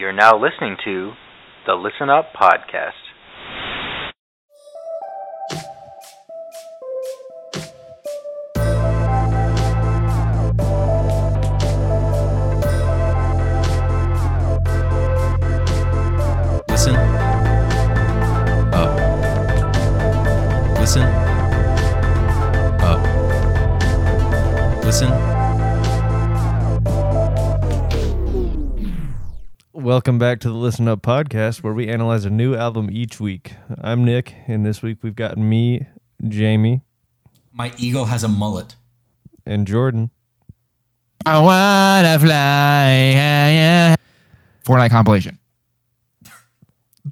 You're now listening to the Listen Up Podcast. Welcome back to the Listen Up podcast, where we analyze a new album each week. I'm Nick, and this week we've got me, Jamie, My ego has a mullet. and Jordan. I wanna fly. Yeah, yeah. Fortnite compilation.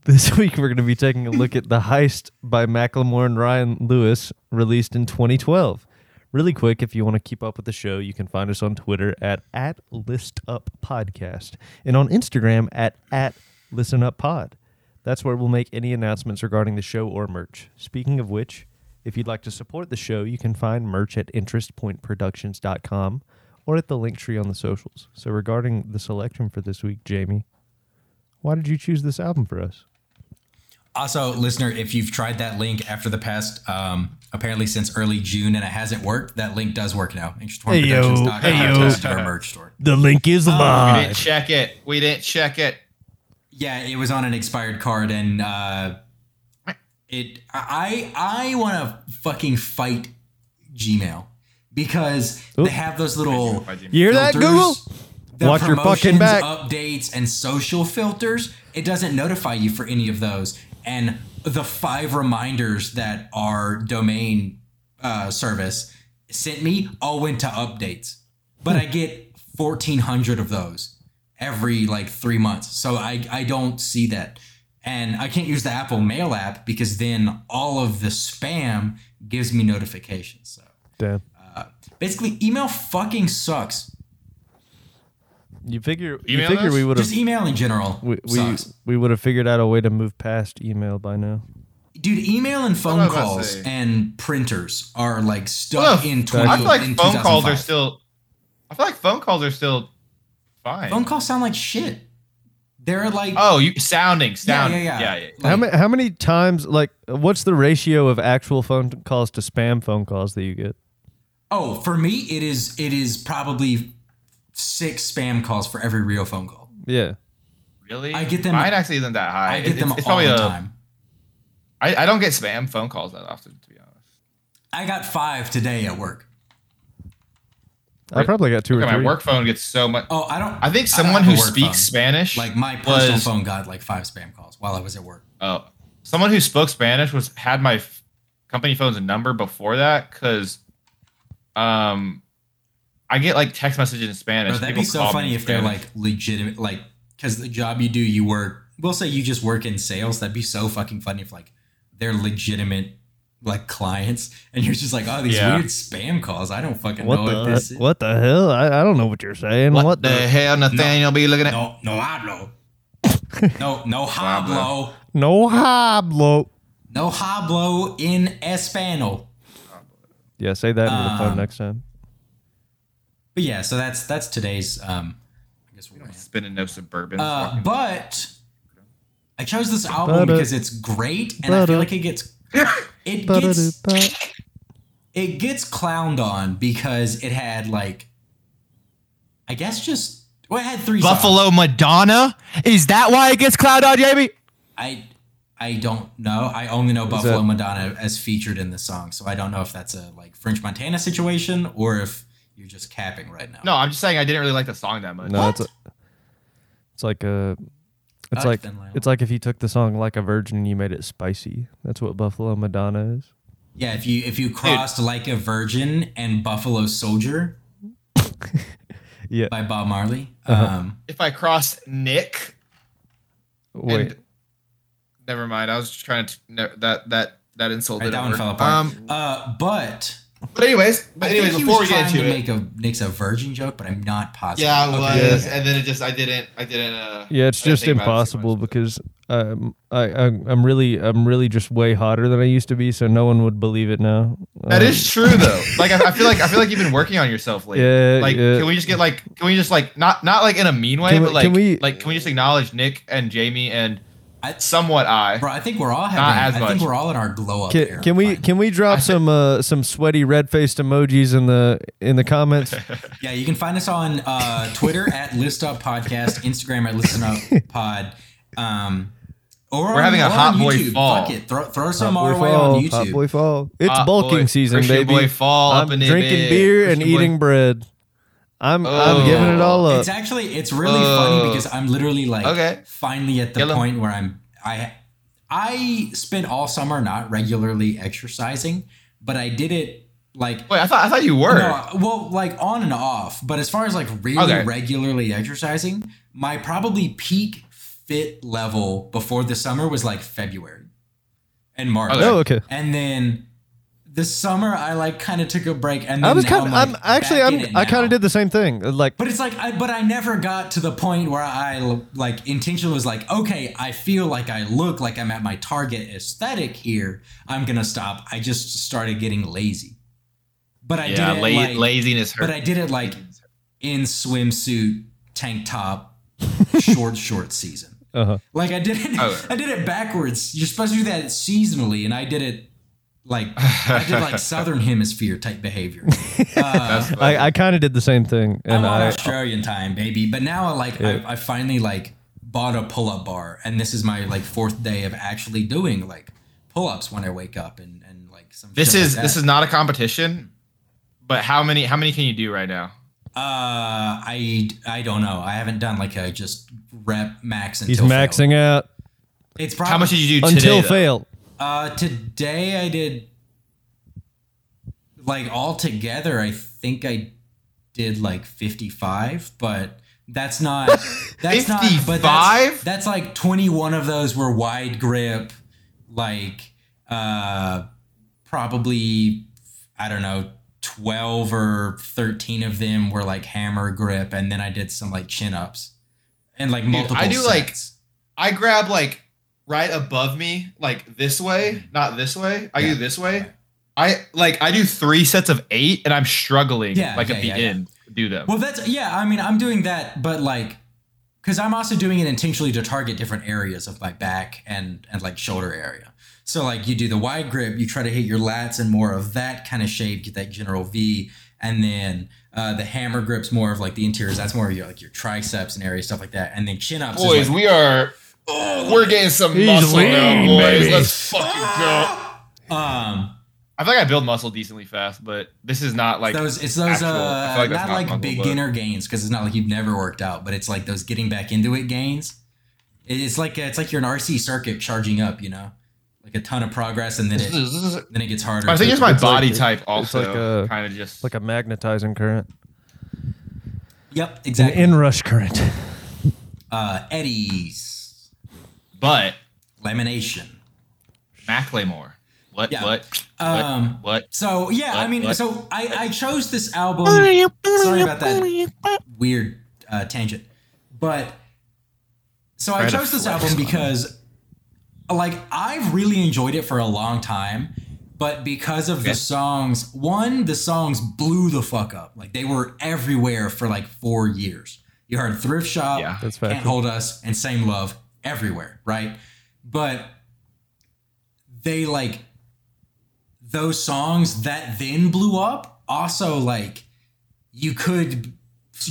This week we're going to be taking a look at The Heist by Macklemore and Ryan Lewis, released in 2012. Really quick, if you want to keep up with the show, you can find us on Twitter at, at ListUpPodcast and on Instagram at, at ListenUpPod. That's where we'll make any announcements regarding the show or merch. Speaking of which, if you'd like to support the show, you can find merch at interestpointproductions.com or at the link tree on the socials. So regarding the selection for this week, Jamie, why did you choose this album for us? Also, listener, if you've tried that link after the past, um, apparently since early June and it hasn't worked, that link does work now. Hey, yo. Hey, yo. to our merch store. The link is live. We didn't check it. We didn't check it. Yeah, it was on an expired card, and uh, it. I I want to fucking fight Gmail because Oop. they have those little. You hear that, Google? the Watch your fucking back. Updates and social filters. It doesn't notify you for any of those, and the five reminders that our domain uh, service sent me all went to updates, but I get fourteen hundred of those every like three months, so I I don't see that. And I can't use the Apple Mail app because then all of the spam gives me notifications. So Damn. basically, email fucking sucks. You figure you Email figure us? we would have Just email in general we we, sucks. we would have figured out a way to move past email by now. Dude, email and What phone was I about to calls say? and printers are like Well, stuck in 20 I feel like in phone calls are 2005. still. I feel like phone calls are still fine. Phone calls sound like shit. They're like oh, you sounding, sounding. yeah, Yeah, yeah. yeah. how Like- many how many times like what's the ratio of actual phone calls to spam phone calls that you get? Oh, for me, it is it is probably six spam calls for every real phone call. Yeah. Really? I get them- Mine actually isn't that high. I get It's- them it's, all probably the a. time. I, I don't get spam phone calls that often, to be honest. I got five today at work. I probably got two or three. my work phone gets so much. Oh, I don't. I think someone have a who speaks phone. Spanish, like my personal was- phone, got like five spam calls while I was at work. Oh, someone who spoke Spanish was had my f- company phone's number before that because, um, I get like text messages in Spanish. Bro, that'd People be so funny in if they're like legitimate, like because the job you do, you work. We'll say you just work in sales. That'd be so fucking funny if like they're legitimate like clients, and you're just like, oh, these Yeah. weird spam calls. I don't fucking what know what the this is. what the hell? I, I don't know what you're saying. What, the, hell, Nathaniel? Be looking at. No, no hablo. no, no hablo. no hablo. No hablo in Espanol. Yeah, say that into the phone Um, next time. But yeah, so that's that's today's. Um, I guess we'll rant. Spinning no suburban. Uh, but I chose this album Ba-da- because it's great, and I ba-da- feel like it gets it gets it gets clowned on because it had like, I guess just well, it had three songs. Buffalo Madonna. Is that why it gets clowned on, Jamie? I I don't know. I only know Buffalo Madonna as featured in the song, so I don't know if that's a like French Montana situation or if you're just capping right now. No, I'm just saying I didn't really like the song that much. No, it's a, it's like a it's like like it's like if you took the song like a virgin and you made it spicy. That's what Buffalo Madonna is. Yeah, if you if you crossed like a virgin and Buffalo Soldier Yeah. by Bob Marley, Uh-huh. um, If I crossed Nick, Wait. and never mind. I was just trying to no, that that that insulted. Right, that one fell apart. Um, Uh, but But anyways, but anyways, before we was get into to it, make a Nick's a virgin joke, but I'm not positive. yeah, I Okay. was, and then it just I didn't I didn't. Uh, Yeah, it's just think about it impossible much. because um, I, I I'm really I'm really just way hotter than I used to be, so no one would believe it now. That Um, is true though. Like I, I feel like I feel like you've been working on yourself lately. Yeah, Like yeah. can we just get like can we just like not not like in a mean way, Can we- but like can we- like can we just acknowledge Nick and Jamie and I, somewhat I. bro, I think we're all having. Not as I think we're all in our glow up. Can, era can we finally. can we drop I some uh, some sweaty red faced emojis in the in the comments? Yeah, you can find us on uh, Twitter at List Up Podcast, Instagram at Listen Up Pod. Um, or We're having a Hot Boy YouTube. Fall. Fuck it, throw, throw some Hot our way fall, on hot boy fall. It's Hot bulking boy- season, Christian baby. boy fall I'm up in drinking bit. beer and Christian boy- eating bread. I'm Oh. I'm giving it all up. It's actually it's really Uh, funny because I'm literally like okay. finally at the Kill 'em. point where I'm I I spent all summer not regularly exercising, but I did it like Wait, I thought I thought you were. No, well, like on and off. But as far as like really Okay. regularly exercising, my probably peak fit level before the summer was like February and March. Okay. oh, okay. And then the summer, I like kind of took a break. And then I was kind of. I'm, I'm like, actually. I'm. I kind of did the same thing. Like But it's like, I, but I never got to the point where I like intentionally was like, okay, I feel like I look like I'm at my target aesthetic here. I'm gonna stop. I just started getting lazy. But I yeah, did it la- like, laziness hurt. but I did it like in swimsuit, tank top, short short season. uh-huh. Like I did it, Oh. I did it backwards. You're supposed to do that seasonally, and I did it like I did like southern hemisphere type behavior. Uh, I, I kind of did the same thing, I'm on I. Australian time, baby. But now, I like, Yeah. I, I finally like bought a pull-up bar, and this is my like fourth day of actually doing like pull-ups when I wake up, and and like some. this shit is like this that. is not a competition. But how many how many can you do right now? Uh, I I don't know. I haven't done like a just rep max until He's fail. maxing out It's probably How much did you do until today? though? Uh, today I did like all together. I think I did like fifty-five, but that's not that's not. But 55? that's, that's like twenty-one of those were wide grip, like uh, probably I don't know. 12 or 13 of them were like hammer grip and then i did some like chin ups and like multiple I do, like. I grab like right above me, like this way, not this way. I Yeah. do this way. I like I do three sets of eight, and I'm struggling Yeah, like yeah, at the yeah, yeah. end to do them. Well, that's yeah. I mean, I'm doing that, but like, because I'm also doing it intentionally to target different areas of my back and and like shoulder area. So like, you do the wide grip, you try to hit your lats and more of that kind of shape, get that general V, and then uh, the hammer grips more of like the interiors. That's more of your like your triceps and area stuff like that. And then chin ups. boys, is like, we are we're getting some He's muscle lean, now, boys. baby. Let's fucking go. um I feel like I build muscle decently fast, but this is not like those it's those actual- I uh feel like that's not not like muscle, but- beginner gains because it's not like you've never worked out, but it's like those getting back into it gains. It's like it's like you're an RC circuit charging up, you know, like a ton of progress, and then This it is, this is, then it gets harder. I think it's my It's like- body it's type like also a- kind of just like a magnetizing current, Yep, an exactly. inrush current. uh, eddies but lamination. Macklemore. What Yeah. what Um, what what? So yeah, I mean, what? so I I chose this album. Sorry about that weird uh, tangent, but so I chose this album because, like, I've really enjoyed it for a long time, but because of Okay. the songs, one, the songs blew the fuck up. Like they were everywhere for like four years. You heard Thrift Shop, Yeah. That's Can't factual. Hold Us, and Same Love everywhere, right? But they like those songs that then blew up also like you could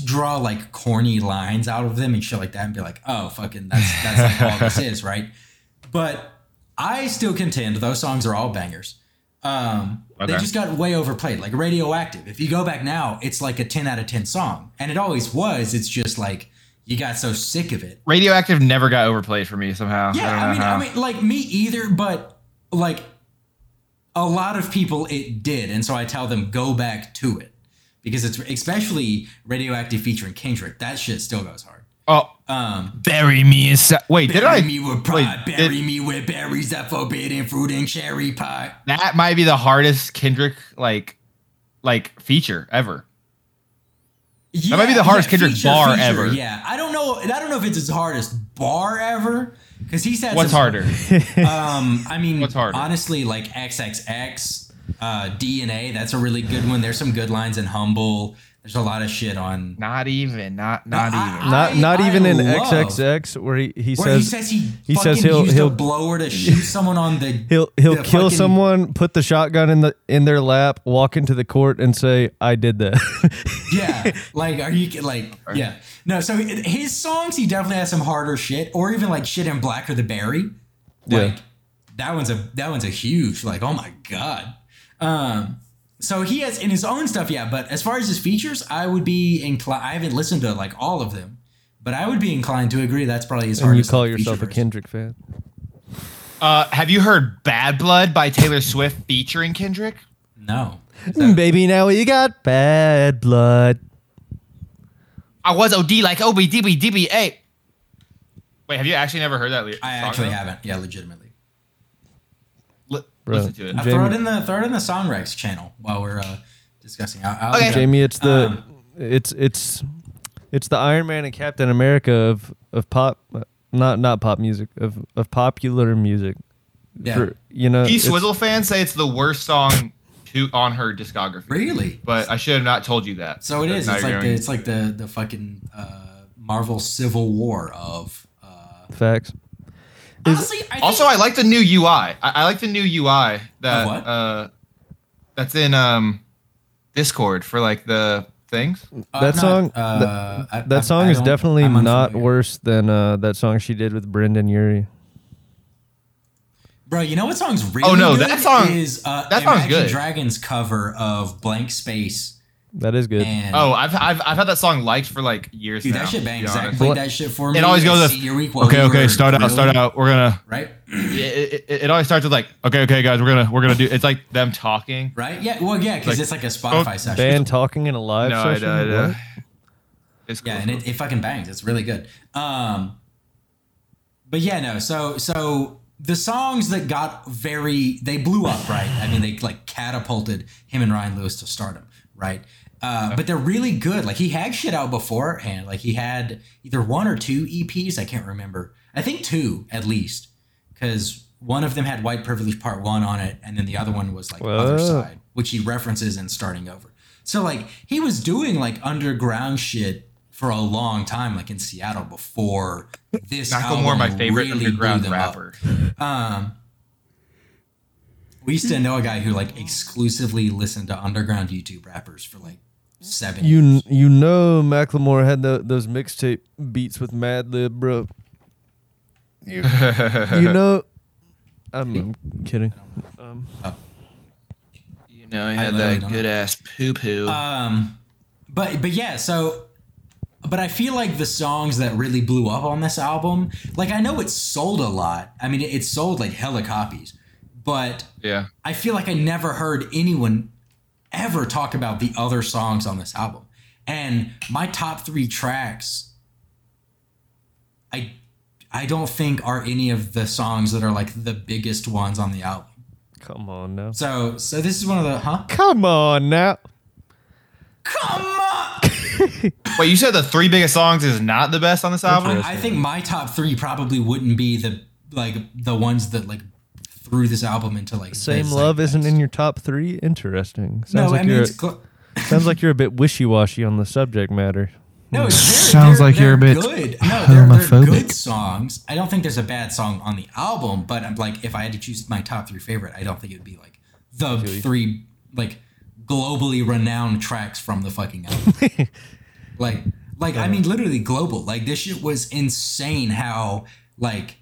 draw like corny lines out of them and shit like that and be like oh fucking that's that's like all this is right? But i still contend those songs are all bangers. Um they just got way overplayed like radioactive. If you go back now it's like a 10 out of 10 song. And it always was. It's just like you got so sick of it Radioactive never got overplayed for me somehow. yeah, don't I, mean, how. I mean, like me either, but like a lot of people it did, and so I tell them go back to it because it's especially radioactive featuring Kendrick. That shit still goes hard. oh, Um, bury me inside. Wait, did I? bury me with wait, pride, did- bury me with berries that forbidden fruit and cherry pie. that might be the hardest Kendrick like like feature ever. Yeah, might be the hardest yeah, Kendrick feature, bar feature, ever. Yeah, I don't know. I don't know if it's his hardest bar ever because he's had What's some- harder? Um, I mean, What's harder? honestly, like XXX, uh, DNA. That's a really good one. There's some good lines in Humble. There's a lot of shit on. not even. Not not I- even. Not not I even in love- XXX where he, he Where he says says he, he says he'll- used he'll- a blower to shoot someone on the. he'll he'll the kill fucking- someone, put the shotgun in the in their lap, walk into the court and say, "I did that." Yeah, like are you like yeah no? So his songs he definitely has some harder shit, or even like shit in Blacker the Berry. Yeah. Like that one's a that one's a huge like oh my god. Um, so he has in his own stuff, yeah. But as far as his features, I would be inclined. I haven't listened to like all of them, but I would be inclined to agree that's probably his and you call yourself a. Kendrick fan. Uh, have you heard "Bad Blood" by Taylor Swift featuring Kendrick? No, Baby, now you got bad blood. I was OD like OB DB DBA. Wait, have you actually never heard that? Li- I actually though? haven't. Yeah, legitimately. Li- Bro, listen to it. I'll Jamie- throw it in the throw it in the Song Rex channel while we're uh, discussing. I'll, I'll Okay. Jamie, it's the Um, it's it's it's the Iron Man and Captain America of of pop, not not pop music of of popular music. Yeah. For, you know, P Swizzle fans say it's the worst song to on her discography. Really? But I should have not told you that. So it But is. now It's like the, it's like the the fucking uh, Marvel Civil War of. Uh, facts. Honestly, I think, Also, I like the new UI. I, I like the new UI that uh that's in um Discord for like the things. uh, that not, song- uh, I- That I- song I is definitely I'm not unfamiliar. worse than uh, that song she did with Brendon Urie. Bro, you know what song's really Oh, no, good that song- is uh, that song's Imagine good. Dragons cover of Blank Space. That is good. And Oh, I've I've I've had that song liked for like years dude, now. that shit to bangs. be Zach played that shit for me. It always goes Senior Okay, okay, were start out, start out. We're gonna. Right, It, it, it always starts with like, okay, okay, guys, we're gonna we're gonna do. It's like them talking. right. Yeah, well, yeah, because Like- it's like a Spotify Oh, session. Band talking in a live No, I, session. I, uh, What? it's cool. Yeah, and it, it fucking bangs. It's really good. Um, but yeah, no. So so the songs that got very they blew up, right? I mean, they like catapulted him and Ryan Lewis to stardom, right? Uh, but they're really good. Like he had shit out beforehand. Like he had either one or two EPs. I can't remember. I think two at least, because one of them had White Privilege Part One on it, and then the other one was like Other Side, which he references in Starting Over. So like he was doing like underground shit for a long time, like in Seattle before this. Macklemore, my album favorite really blew underground them up. rapper. Um, we used to know a guy who like exclusively listened to underground YouTube rappers for like seven. You years. you know Macklemore had the, those mixtape beats with Madlib, bro. You, you know, I'm, I'm kidding. Um, You know, he had literally that don't good ass poo poo. Um, but but yeah, so but I feel like the songs that really blew up on this album, like I know it sold a lot. I mean, it, it sold like hella copies, but yeah. I feel like I never heard anyone ever talk about the other songs on this album. And my top three tracks, I I don't think are any of the songs that are like the biggest ones on the album. come on now. So so this is one of the huh? Come on now. Come on. Wait, you said the three biggest songs is not the best on this album? I, I think my top three probably wouldn't be the like the ones that like threw this album into like Same love isn't in your top three. Interesting. Sounds No, like I mean you're cl- sounds like you're a bit wishy washy on the subject matter. no. It's Sounds like you're a bit good. No, they're, they're homophobic. good songs. I don't think there's a bad song on the album, but I'm like if I had to choose my top three favorite, I don't think it would be like the three like globally renowned tracks from the fucking album. like like I mean literally global. Like this shit was insane how like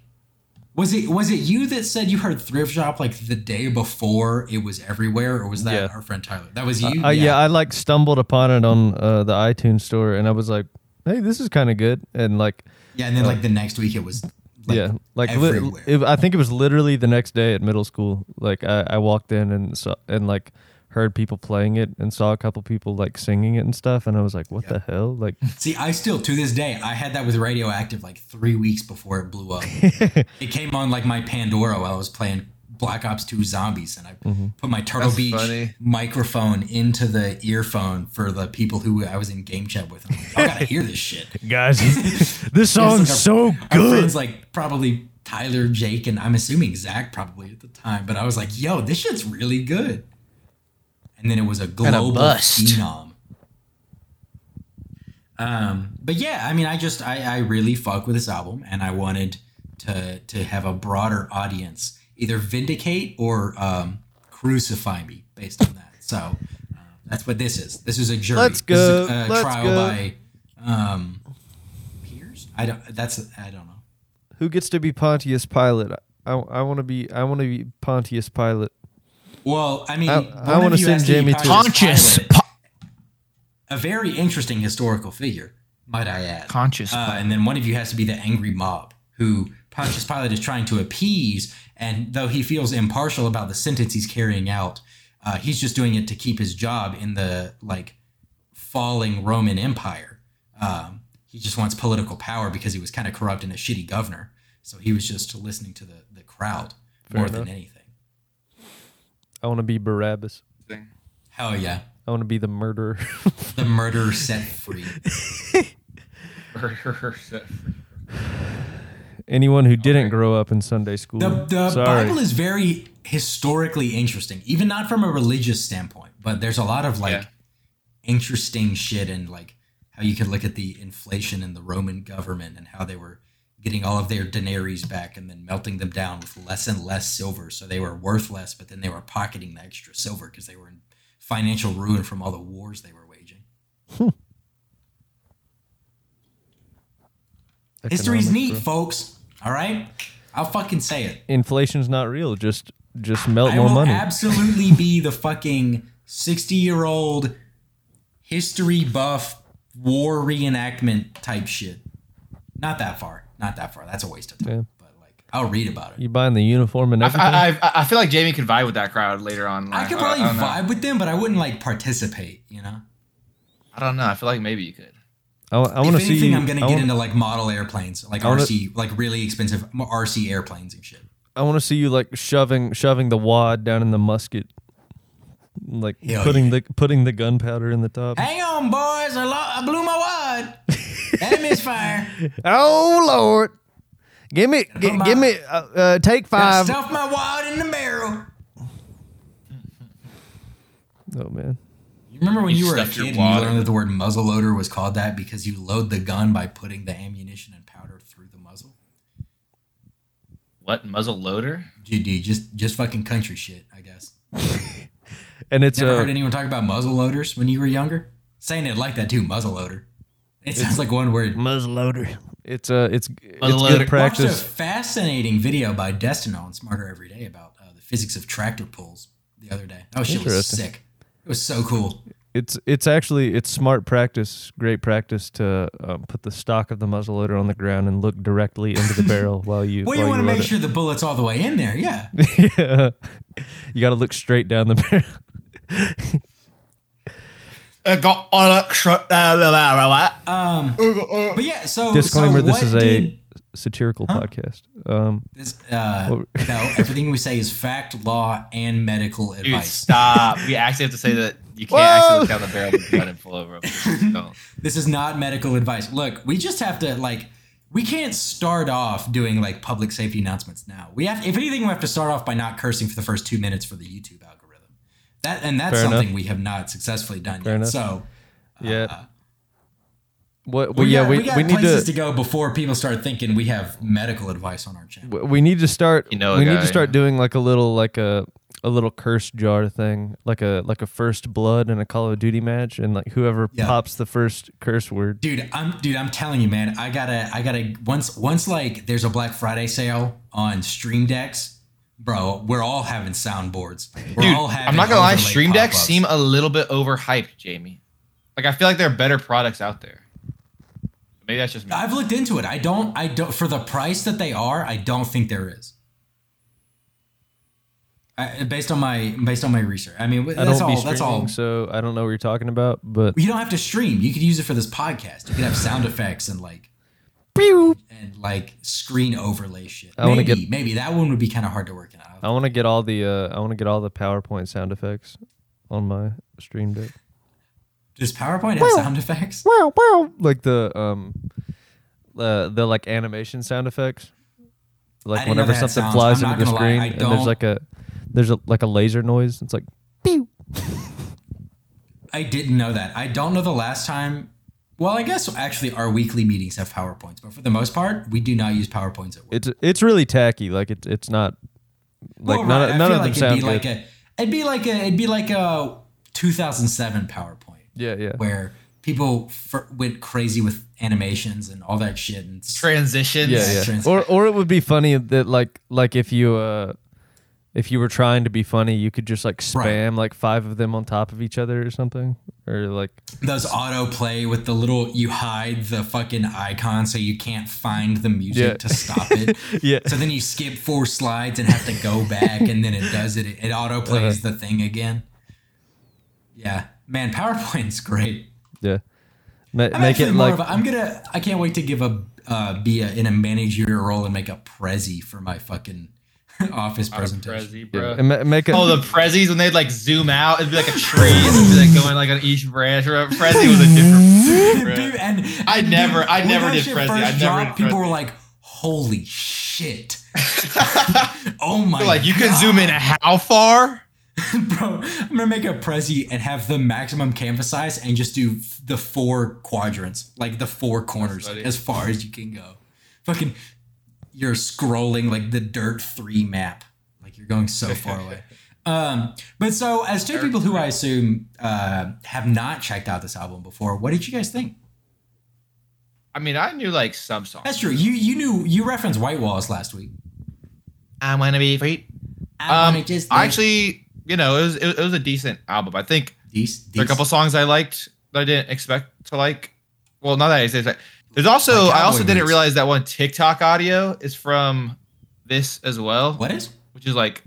was it was it you that said you heard thrift shop like the day before it was everywhere or was that Yeah. our friend Tyler? That was you? Uh, yeah. I like stumbled upon it on uh, the iTunes store, and I was like, "Hey, this is kind of good." And like, Yeah, and then like the next week it was like, yeah, like li- it, I think it was literally the next day at middle school. Like I, I walked in and saw and like heard people playing it and saw a couple people like singing it and stuff, and I was like, "What the hell?" Like, See, I still to this day I had that with Radioactive like three weeks before it blew up. it came on like my Pandora while I was playing Black Ops 2 Zombies, and I mm-hmm. put my Turtle That's Beach funny. microphone into the earphone for the people who I was in game chat with. I'm like, I gotta hear this shit. Guys, this It's like song's our- so Our good. friends like probably Tyler, Jake, and I'm assuming Zach probably at the time, but I was like, yo, this shit's really good. And then it was a global bust. phenom. Um, but yeah, I mean, I just I, I really fuck with this album, and I wanted to to have a broader audience either vindicate or um, crucify me based on that. So uh, that's what this is. This is a jury. Let's This is go. a, a Let's trial go. by um, peers. I don't. That's I don't know. Who gets to be Pontius Pilate? I, I want to be I want to be Pontius Pilate. Well, I mean, I- one I of wanna you send has to be Jamie to- Conscious. Pilate, a very interesting historical figure, might I add. Conscious. Uh, and then one of you has to be the angry mob who Pontius Pilate is trying to appease. And though he feels impartial about the sentence he's carrying out, uh, he's just doing it to keep his job in the like falling Roman Empire. Um, he just wants political power because he was kind of corrupt and a shitty governor. So he was just listening to the, the crowd Fair more enough. than anything. I want to be Barabbas. Hell yeah. I want to be the murderer. The murderer set free. Anyone who didn't grow up in Sunday school. The, the Sorry. Bible is very historically interesting, even not from a religious standpoint, but there's a lot of like Yeah. interesting shit and like how you can look at the inflation in the Roman government and how they were getting all of their denaries back and then melting them down with less and less silver. So they were worth less, but then they were pocketing the extra silver because they were in financial ruin from all the wars they were waging. Hmm. History's neat, folks. All right? I'll fucking say it. Inflation's not real. Just just melt I more money. absolutely be the fucking 60 year old history buff war reenactment type shit. Not that far. Not that far. That's a waste of time. Yeah. But like, I'll read about it. you buying the uniform and everything? I, I, I feel like Jamie could vibe with that crowd later on. I could probably I, don't know. vibe with them, but I wouldn't like participate. You know. I don't know. I feel like maybe you could. I, want if to see. anything, you- I'm gonna I get wanna- into like model airplanes, like wanna- RC, like really expensive RC airplanes and shit. I want to see you like shoving shoving the wad down in the musket, like Hell putting yeah. the putting the gunpowder in the top. Hang on, boys! I, lo- I blew my wad. that misfire. Oh Lord, give me, gi- Come give me, uh, uh, take I five. stuffed my wad in the barrel. Oh man, You remember when You you, were a stuffed your kid and you wad learned that the word muzzleloader was called that because you load the gun by putting the ammunition and powder through the muzzle? What muzzle loader? GD, just just fucking country shit, I guess. and it's Never uh, heard anyone talk about muzzle loaders when you were younger? Saying it like that too, muzzleloader. It sounds like one word. muzzleloader. It's uh, it's it's Muzzleloader. good Watched a fascinating video by Destino on Smarter Every Day about uh, the physics of tractor pulls the other day. That shit was sick. It was so cool. It's it's actually it's smart practice, great practice to um, put the stock of the muzzleloader on the ground and look directly into the barrel while you. Well, you want to load make it. sure the bullet's all the way in there, yeah. yeah. You got to look straight down the barrel. I got uh, Um, but yeah, so Disclaimer: so This what is a did- satirical podcast. Um, This, uh, no, everything we say is fact, law, and medical Dude, advice. stop. We actually have to say that you can't actually look down the barrel with the gun and pull over. Don't. This is not medical advice. Look, we just have to like, we can't start off doing like public safety announcements now. We have, if anything, we have to start off by not cursing for the first two minutes for the YouTube algorithm. That and that's Fair something enough. we have not successfully done Fair yet. enough. So yeah. Uh, what? Well, we yeah, got, we, we, got we need places to, to go before people start thinking we have medical advice on our channel. we need to start. You know a we need to start yeah. doing like a little like a a little curse jar thing, like a like a first blood in a Call of Duty match, and like whoever Yeah. pops the first curse word. dude i'm dude i'm telling you man i gotta i gotta once once like there's a black friday sale on stream decks bro we're all having soundboards we're Dude, all having I'm not gonna lie. Stream decks pop-ups. seem a little bit overhyped, Jamie. Like I feel like there are better products out there. Maybe that's just me. i've looked into it i don't i don't for the price that they are i don't think there is I, based on my based on my research i mean I that's don't all be that's all so I don't know what you're talking about. But you don't have to stream you could use it for this podcast you could have sound effects and like pew. And like screen overlay shit. I wanna maybe, get- maybe that one would be kind of hard to work out. I want to get all the uh, I want to get all the PowerPoint sound effects on my stream deck. Does PowerPoint have sound effects? Wow, wow. Like the um, uh, the like animation sound effects. Like whenever something sounds. flies I'm into the not lie, screen, and there's like a there's a like a laser noise. It's like pew. I didn't know that. I don't know the last time. Well, I guess actually our weekly meetings have PowerPoints, but for the most part, we do not use PowerPoints at work. It's it's really tacky. Like it's it's not like Well, none, right, I none feel of them like sound it'd be good. like a it'd be like a it'd be like a 2007 PowerPoint yeah, yeah. where people f- went crazy with animations and all that shit and Transitions. Yeah, yeah. trans- Or or it would be funny that like like if you uh if you were trying to be funny, you could just like Right. spam like five of them on top of each other or something, or like those auto play with the little you hide the fucking icon so you can't find the music Yeah. to stop it. yeah, So then you skip four slides and have to go back, and then it does it. It auto plays Uh-huh. the thing again. Yeah, man, PowerPoint's great. yeah. Ma- I'm make it like a, I'm gonna. I can't wait to give a uh, be a, in a managerial role and make a prezi for my fucking office presentation. Prezi, yeah, bro. make it. Oh, the Prezzies when they'd like zoom out, it'd be like a tree, and it'd be like going like on each branch. Bro. Prezi was a different. Dude, and I and never- I when never that did Prezi. first I never dropped, did People were like, "Holy shit!" oh my! like you can zoom in how far? Bro, I'm gonna make a prezi and have the maximum canvas size and just do the four quadrants, like the four corners, as far as you can go. Fucking, you're scrolling like the Dirt Three map, like you're going so far away. Um, but so as two people who I assume uh, have not checked out this album before, what did you guys think? I mean, I knew like some songs. That's true. You you knew you referenced White Walls last week. I wanna be free. I Um, wanna just I actually, you know, it was it, was a decent album. I think these, there are a couple songs I liked that I didn't expect to like. Well, not that I say that. There's also I also didn't realize that one TikTok audio is from this as well, What is? which is like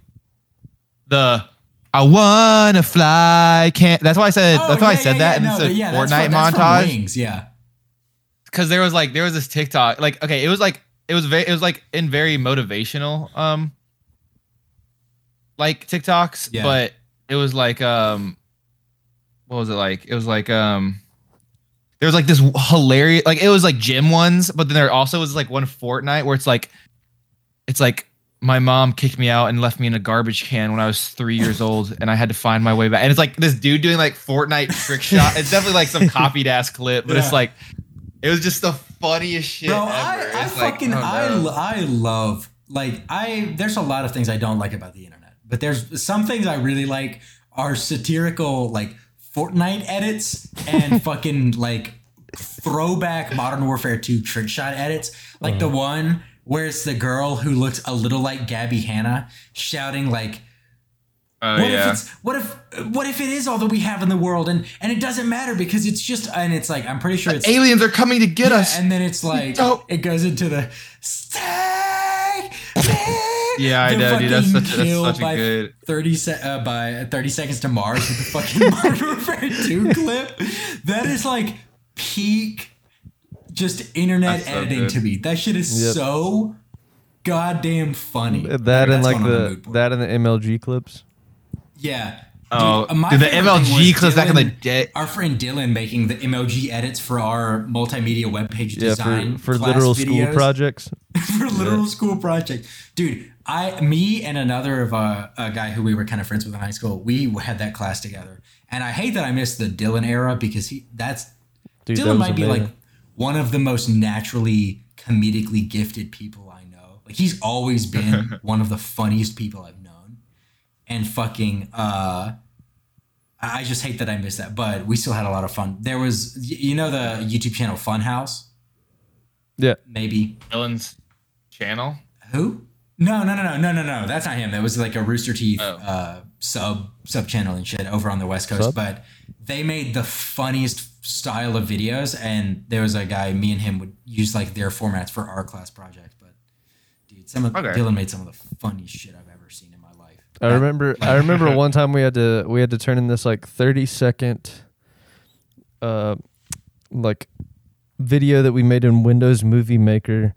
the I wanna fly can't. That's why I said. Oh, that's why I said yeah, that yeah, in no, the yeah, that's Fortnite from- that's montage. Wings, yeah. because there was like there was this TikTok like okay it was like it was very it was like in very motivational um like TikToks Yeah. but it was like um what was it like it was like um there was like this hilarious like it was like gym ones but then there also was like one Fortnite where it's like it's like my mom kicked me out and left me in a garbage can when I was three years old, and I had to find my way back. And it's like this dude doing like Fortnite trick shot. It's definitely like some copied ass clip, but Yeah. it's like it was just the funniest shit Bro, ever. I, I It's like, fucking oh, I, no. lo- I love like I there's a lot of things I don't like about the internet, but there's some things I really like are satirical like Fortnite edits and fucking like throwback Modern Warfare 2 trick shot edits, like the mm. one where it's the girl who looks a little like Gabby Hanna shouting like Oh, what yeah. if it's what if what if it is all that we have in the world and and it doesn't matter because it's just and it's like I'm pretty sure it's Aliens are coming to get yeah, us. and then it's like Don't- it goes into the stay me. Yeah, I The know, dude. That's fucking such, that's kill such a by good. 30 se- uh, by 30 seconds to Mars with the fucking Modern Warfare 2 clip. That is like peak just internet so editing good. to me. That shit is Yep. so goddamn funny. that That's and like one the that and the MLG clips. Yeah. Oh, Dude, my dude, the MLG was clips back in the day. Our friend Dylan making the emoji edits for our multimedia webpage Yeah, design for, for class literal school projects. for literal school project, dude. I, me, and another of uh, a guy who we were kind of friends with in high school, we had that class together. And I hate that I missed the Dylan era because he that's Dude, Dylan was might be amazing. like one of the most naturally comedically gifted people I know. Like he's always been one of the funniest people I've known. And fucking uh I I just hate that I missed that, but we still had a lot of fun. There was you know the YouTube channel Funhaus? Yeah. Maybe. Dylan's channel. Who? No, no, no, no, no, no, no. That's not him. That was like a Rooster Teeth Oh. uh, sub sub channel and shit over on the West Coast. Sub? But they made the funniest style of videos, and there was a guy. Me and him would use like their formats for our class project. But dude, some of Okay. Dylan made some of the funniest shit I've ever seen in my life. I That- remember I remember one time we had to we had to turn in this like 30 second uh like video that we made in Windows Movie Maker.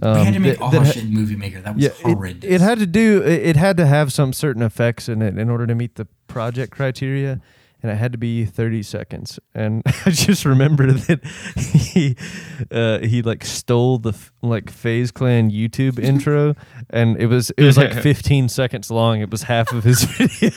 Dude, we had to Um, make that- all that our shit Movie Maker. That was Yeah, it, it had to do. It it had to have some certain effects in it in order to meet the project criteria, and it had to be thirty seconds. And I just remember that he uh, he like stole the f- like FaZe Clan YouTube intro, and it was it was like fifteen seconds long. It was half of his video.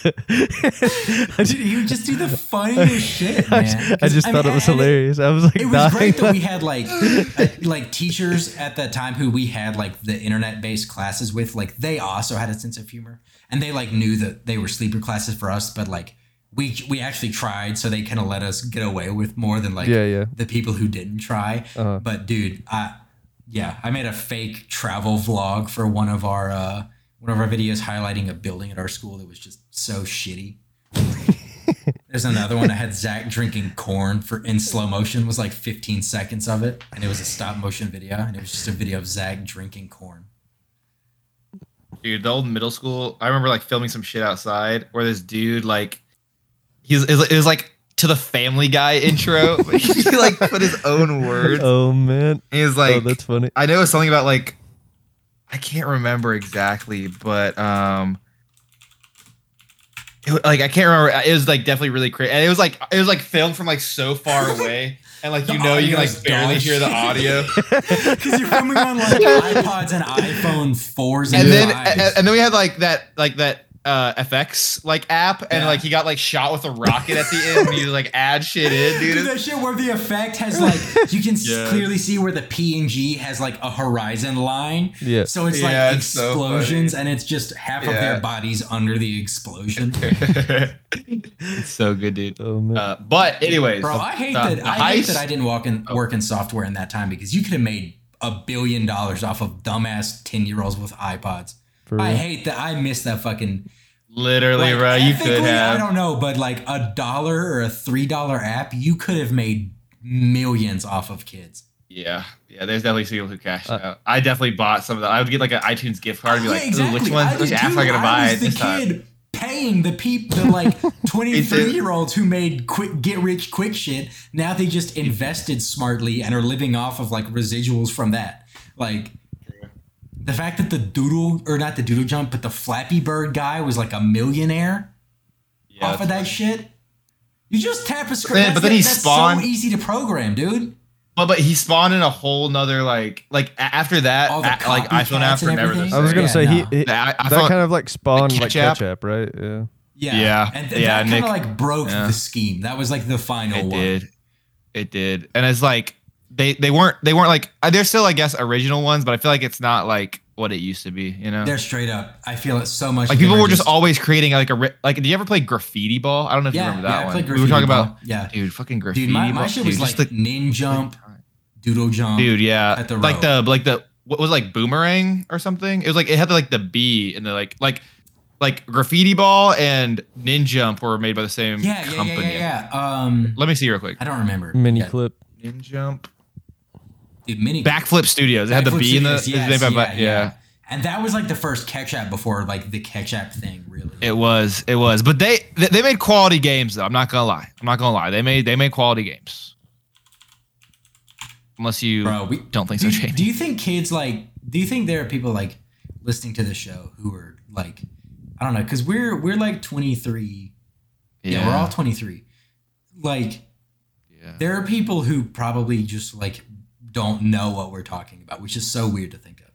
I Dude, would just do the funniest shit, I man. just- I just I thought mean, it was hilarious. I was like It was dying. great that we had like uh, like teachers at the time who we had like the internet based classes with. Like they also had a sense of humor, and they like knew that they were sleeper classes for us. But like we we actually tried, so they kind of let us get away with more than like Yeah, yeah. the people who didn't try. Uh-huh. But dude, I yeah, I made a fake travel vlog for one of our uh, one of our videos highlighting a building at our school that was just so shitty. There's another one I had Zach drinking corn for in slow motion. Was like 15 seconds of it, and it was a stop motion video, and it was just a video of Zach drinking corn. Dude, the old middle school. I remember like filming some shit outside where this dude like he's it was, like to the Family Guy intro. but he like put his own words. oh man, He was oh like, that's funny. I know it was something about like I can't remember exactly, but um, it, wa- like I can't remember. It was like definitely really crazy, and it was like it was like filmed from like so far away, and like you know you can like barely dog hear the audio. Because you're filming on like iPods and iPhone 4s and, and then and, and then we had like that like that uh FX like app and Yeah. like he got like shot with a rocket at the end and you like add shit in dude. Dude, that shit where the effect has like you can Yeah. clearly see where the PNG has like a horizon line. Yeah. So it's Yeah, like it's so explosions, and it's just half of their bodies under the explosion. it's so good dude. Oh man. Uh, but anyways, Bro, I hate the- that. the I hate that I didn't walk in, work in software in that time because you could have made a billion dollars off of dumbass ten year olds with iPods. For I real. hate that. I miss that fucking. literally like, bro you could have. I don't know, but like a dollar or a three dollar app, you could have made millions off of kids. Yeah, yeah. There's definitely people who cashed Uh, out. I definitely bought some of that. I would get like an iTunes gift card and be Yeah, like, exactly. which one? Which app am. I gonna I buy was the this time? kid paying the people, the like 23 year olds who made quick get rich quick shit. Now they just invested smartly and are living off of like residuals from that. Like the fact that the doodle or not the doodle jump, but the Flappy Bird guy was like a millionaire Yeah, off of that shit. You just tap a script. Then- but then the- he that's spawned- so easy to program, dude. but but he spawned in a whole nother like like after that a- like iPhone copycats apps were and never everything. same. I was gonna Yeah, say no. he, he Yeah, I- I that kind of like spawned like Catch App? catch app, right? Yeah. Yeah, Yeah. and th- Yeah, that kind of like broke yeah. the scheme. That was like the final It one. It did. It did. And it's like they they weren't they weren't like uh, they're still I guess original ones, but I feel like it's not like what it used to be. You know. They're straight up. I feel it so much. like people were just always creating like a ri- like. Did you ever play graffiti ball? I don't know if Yeah, you remember yeah, that I one. played we were talking ball. about Yeah. dude, fucking graffiti. Dude, my, my ball. shit was Dude, like just the- nin jump, doodle jump. dude yeah at the like the like the what was it, like boomerang or something it was like it had the, like the b and the like like like graffiti ball and ninjump were made by the same yeah, yeah, yeah, company yeah, yeah. Um, let me see real quick I don't remember. Mini Yeah, clip. ninjump dude, mini backflip studios it had the Backflip b in the Studios, it was made by- yes, yeah, And that was like the first catch app before like the catch app thing, really. it was it was but they they they made quality games though i'm not gonna lie i'm not gonna lie they made they made quality games unless you Bro, we don't think so do, jamie do you think kids like? Do you think there are people like listening to the show who are like, I don't know, because we're we're like twenty three. Yeah. we're all twenty three. Like, yeah. there are people who probably just like don't know what we're talking about, which is so weird to think of.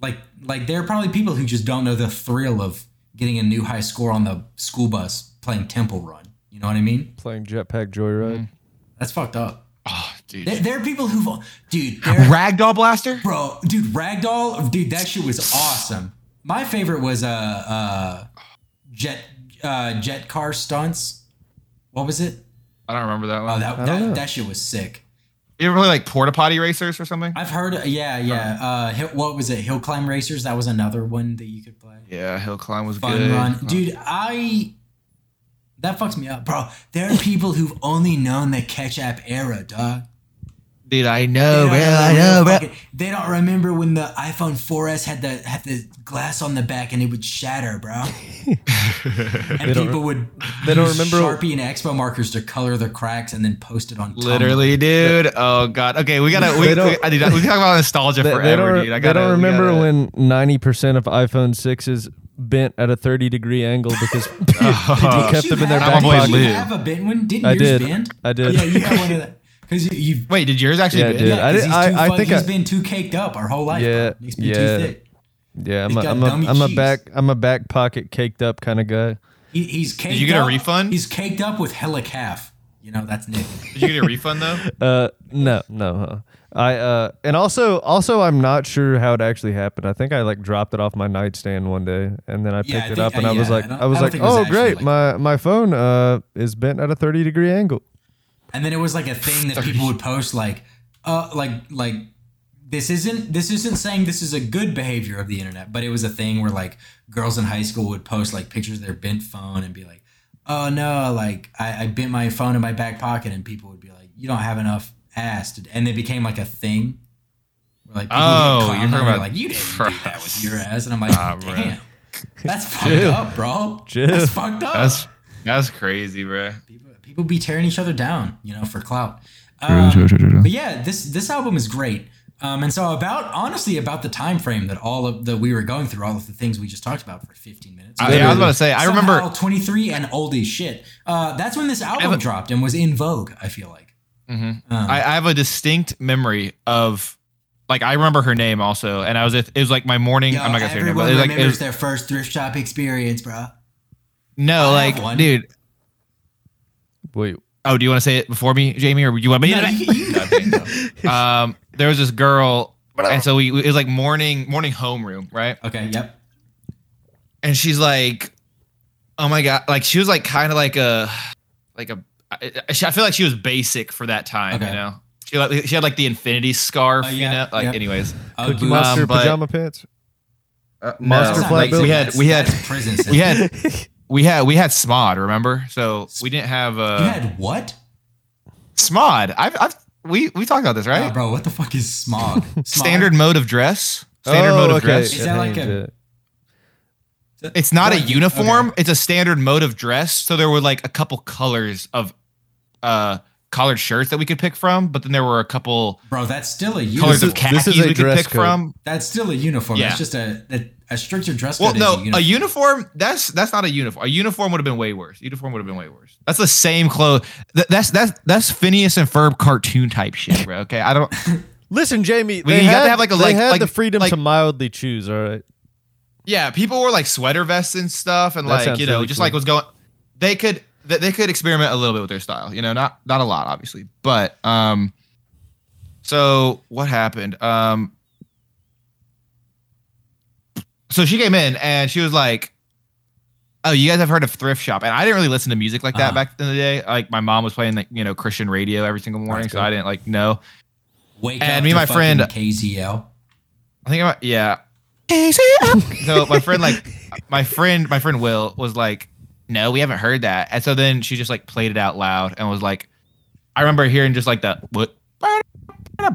Like, like there are probably people who just don't know the thrill of getting a new high score on the school bus playing Temple Run. You know what I mean? Playing Jetpack Joyride. That's fucked up. oh dude There, there are people who, dude, ragdoll blaster bro, dude, Ragdoll, dude, that shit was awesome. My favorite was uh, uh, jet, uh, jet car stunts. What was it? i don't remember that Oh, one that I don't know. that, that shit was sick. You ever play like porta potty racers or something I've heard, yeah, yeah. Uh, hill, what was it? Hill climb racers. That was another one that you could play. Yeah, Hill Climb was good. Fun good. run, dude. I that fucks me up, bro. There are people who've only known the catch app era, dog. Dude, I know, bro. I know, bro. fucking- They don't remember when the iPhone 4S had the had the glass on the back and it would shatter, bro. and don't- people would they don't remember- Sharpie and Expo markers to color the cracks and then post it on Tumblr. Literally, dude. Oh god. Okay, we gotta. We, They don't- we, I need, we talk about nostalgia They, they forever, don't, dude. I gotta, don't remember gotta- when 90% of iPhone 6s bent at a 30 degree angle because people Oh, kept them in their I'm back a boy Did you have a bent one? Didn't I yours did. bend? I did. Oh, yeah, you had one of that. Because you, you've Wait, did yours actually? Yeah, bend? dude. yeah, I 'cause did- he's I- too I think he's I- been too caked up our whole life. Yeah, bro. He's been yeah. too thick. Yeah, I'm He's a, got I'm a, dummy I'm a back I'm a back pocket caked up kind of guy. He, he's caked Did you get a up- refund? He's caked up with hella calf. You know, that's Nick. Did you get a refund though? Uh, no, no. Huh? I uh, and also also I'm not sure how it actually happened. I think I like dropped it off my nightstand one day, and then I picked Yeah, I it up, and uh, I was yeah, like, I I was I like, think oh great, like my my phone uh is bent at a 30 degree angle. And then it was like a thing that people would post like, uh, like like this isn't this isn't saying this is a good behavior of the internet, but it was a thing where like girls in high school would post like pictures of their bent phone and be like, oh no, like I, I bent my phone in my back pocket, and people would be like, you don't have enough ass, to, and it became like a thing. Where, like Oh, you're talking about- like you didn't do that with your ass, and I'm like, Ah, bro. damn, that's fucked Chill. up, bro. Chill. That's fucked up. That's that's crazy, bro. People, people be tearing each other down, you know, for clout. Um, But yeah, this this album is great. Um, and so about honestly about the time frame that all of that we were going through, all of the things we just talked about for 15 minutes. Uh, yeah, I was about to say. I remember. 23 and old as shit. Uh, that's when this album a- dropped and was in vogue. I feel like. Um, I, I have a distinct memory of, like, I remember her name also, and I was. It was like my morning. yo, I'm not gonna say her name, but it was like it was, their first thrift shop experience, bro. no, I like, dude. Wait, Oh, do you want to say it before me, Jamie, or do you want me No, to? you, you got um, there was this girl, and so we it was like morning morning homeroom, right? Okay. Yep. And she's like, oh my god, like she was like kind of like a like a. I, I feel like she was basic for that time, Okay. you know. She like she had like the infinity scarf, you yeah, know. Like, yeah. anyways, Uh, Cookie. Monster Um, but- pajama pants. Uh, Monster That's not flat basic. We had we had that's prison. we had we had we had Smod, remember? So we didn't have uh You had what? Smod. I've, I've we we talked about this, right? Oh, bro, what the fuck is smog? Smog? Standard mode of dress. Standard oh, mode of okay. dress. Is that like a- It's not a uniform. okay. It's a standard mode of dress. So there were like a couple colors of uh collared shirts that we could pick from, but then there were a couple Bro, that's still a colors uniform. of this is khakis a we could dress pick code. from. That's still a uniform. Yeah. That's just a, a a stricter dress Well, no, is a a uniform. uniform. That's that's not a uniform. A uniform would have been way worse. Uniform would have been way worse. That's the same clothes. That, that's that's that's Phineas and Ferb cartoon type shit, bro. Okay, I don't. Listen, Jamie, We- they you got to have, like, a- they like- had like- the freedom like- to mildly choose. All right. Yeah, people wore like sweater vests and stuff, and That like you know, really just cool. like was going. They could they they could experiment a little bit with their style. You know, not not a lot, obviously, but um. So what happened? Um. So she came in and she was like, "Oh, you guys have heard of thrift shop?" And I didn't really listen to music like that Uh-huh. back in the day. Like my mom was playing like you know Christian radio every single morning, so. I didn't like know. Wake and up me and my friend- fucking KZL. I think about yeah. so my friend like my friend my friend Will was like, no, we haven't heard that. And so then she just like played it out loud and was like, I remember hearing just like that what and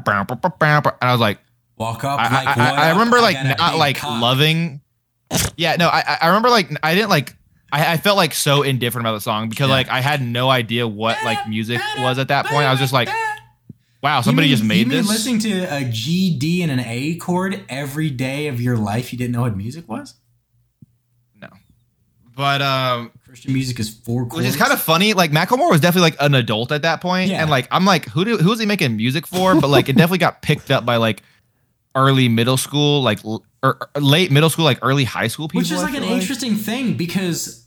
I was like, Walk up. I, like, I, I, I remember I like not like cock. loving. Yeah, no, I I- I remember like I didn't like I, I felt like so indifferent about the song because Yeah. like I had no idea what like music was at that point. I was just like, wow, somebody You just made you mean this. listening to a G, D, and an A chord every day of your life. You didn't know what music was. No, but um, Christian music is four chords. which is kind of funny. Like Macklemore was definitely like an adult at that point, Yeah. and like I'm like, who do who is he making music for? But like it definitely got picked up by like early middle school, like l- or, or late middle school, like early high school people. Which is I like an feel interesting thing because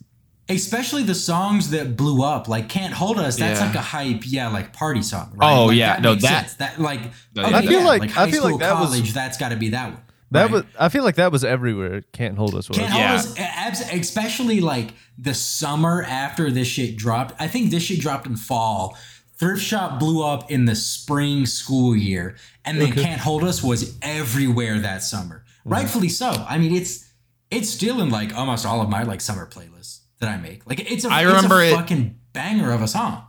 especially the songs that blew up, like Can't Hold Us, that's Yeah. like a hype, yeah, like party song, right? Oh, Like, yeah, no, that- sense. that like No, okay. I feel yeah, like- I high feel like school, that was- that's got to be that one. That right? was. I feel like that was everywhere. Can't hold us. Was. Can't Yeah. hold us, especially like the summer after this shit dropped. I think this shit dropped in fall. Thrift Shop blew up in the spring school year, and then Can't Hold Us was everywhere that summer. Mm-hmm. Rightfully so. I mean, it's it's still in like almost all of my like summer playlists that I make. Like it's a, I it's a remember it- fucking banger of a song.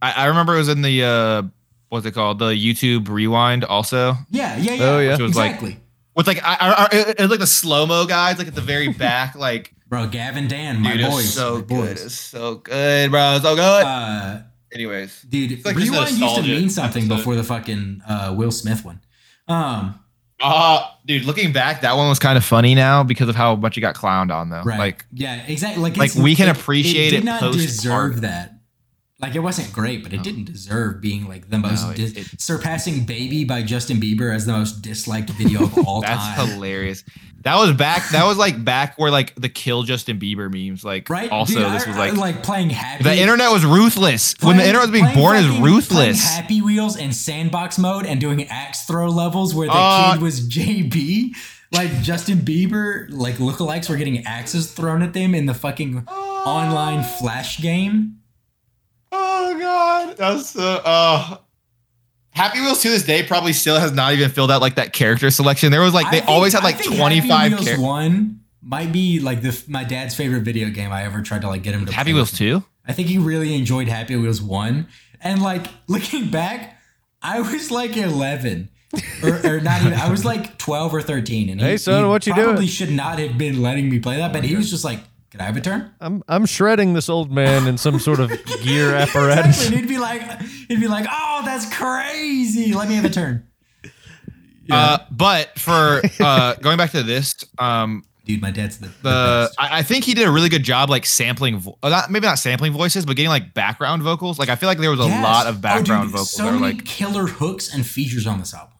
I, I remember it was in the uh what's it called? The YouTube Rewind also. Yeah, yeah, yeah. Oh, yeah. Which was like- exactly. With like I, I, I it, it was like the slow mo guys like at the very back like Bro, Gavin Dan, my dude boys. so my good it's so good bro so good. Uh, Anyways, dude, like Rewind used to mean something episode. before the fucking uh, Will Smith one. Um, uh dude, looking back, that one was kind of funny now because of how much it got clowned on though. right. Like yeah, exactly. Like, like, it's- we can it- appreciate it. it not post-art. deserve that. Like it wasn't great, but it didn't deserve being like the most No, it- dis- it- surpassing "Baby" by Justin Bieber as the most disliked video of all that's time. That's hilarious. That was back. That was like back where like the kill Justin Bieber memes. Like Right? Also, Dude, this I- was I like like playing happy. the internet was ruthless. when the internet was being playing born, is ruthless. Happy Wheels and sandbox mode and doing axe throw levels where the Uh, kid was JB. Like Justin Bieber, like lookalikes were getting axes thrown at them in the fucking online flash game. Oh god, that's uh, uh Happy Wheels to this day probably still has not even filled out like that character selection. There was like I they think- always had like twenty five. twenty Happy Wheels characters. One might be like the my dad's favorite video game I ever tried to like get him to Happy play Wheels two. I think he really enjoyed Happy Wheels 1. And like looking back, I was like 11. or, or not even, I was like 12 or 13. And he, Hey, son, he what you probably doing? should not have been letting me play that, but he was just like, Can I have a turn? I'm I'm shredding this old man in some sort of gear Exactly. apparatus. And he'd be like, he'd be like, Oh, that's crazy. Let me have a turn. Uh, but for uh going back to this, um, Dude, my dad's the, the the. I, I think he did a really good job like sampling, vo- uh, not maybe not sampling voices, but getting like background vocals. Like I feel like there was a Yes. lot of Oh, dude, background vocals So that were many like killer hooks and features on this album.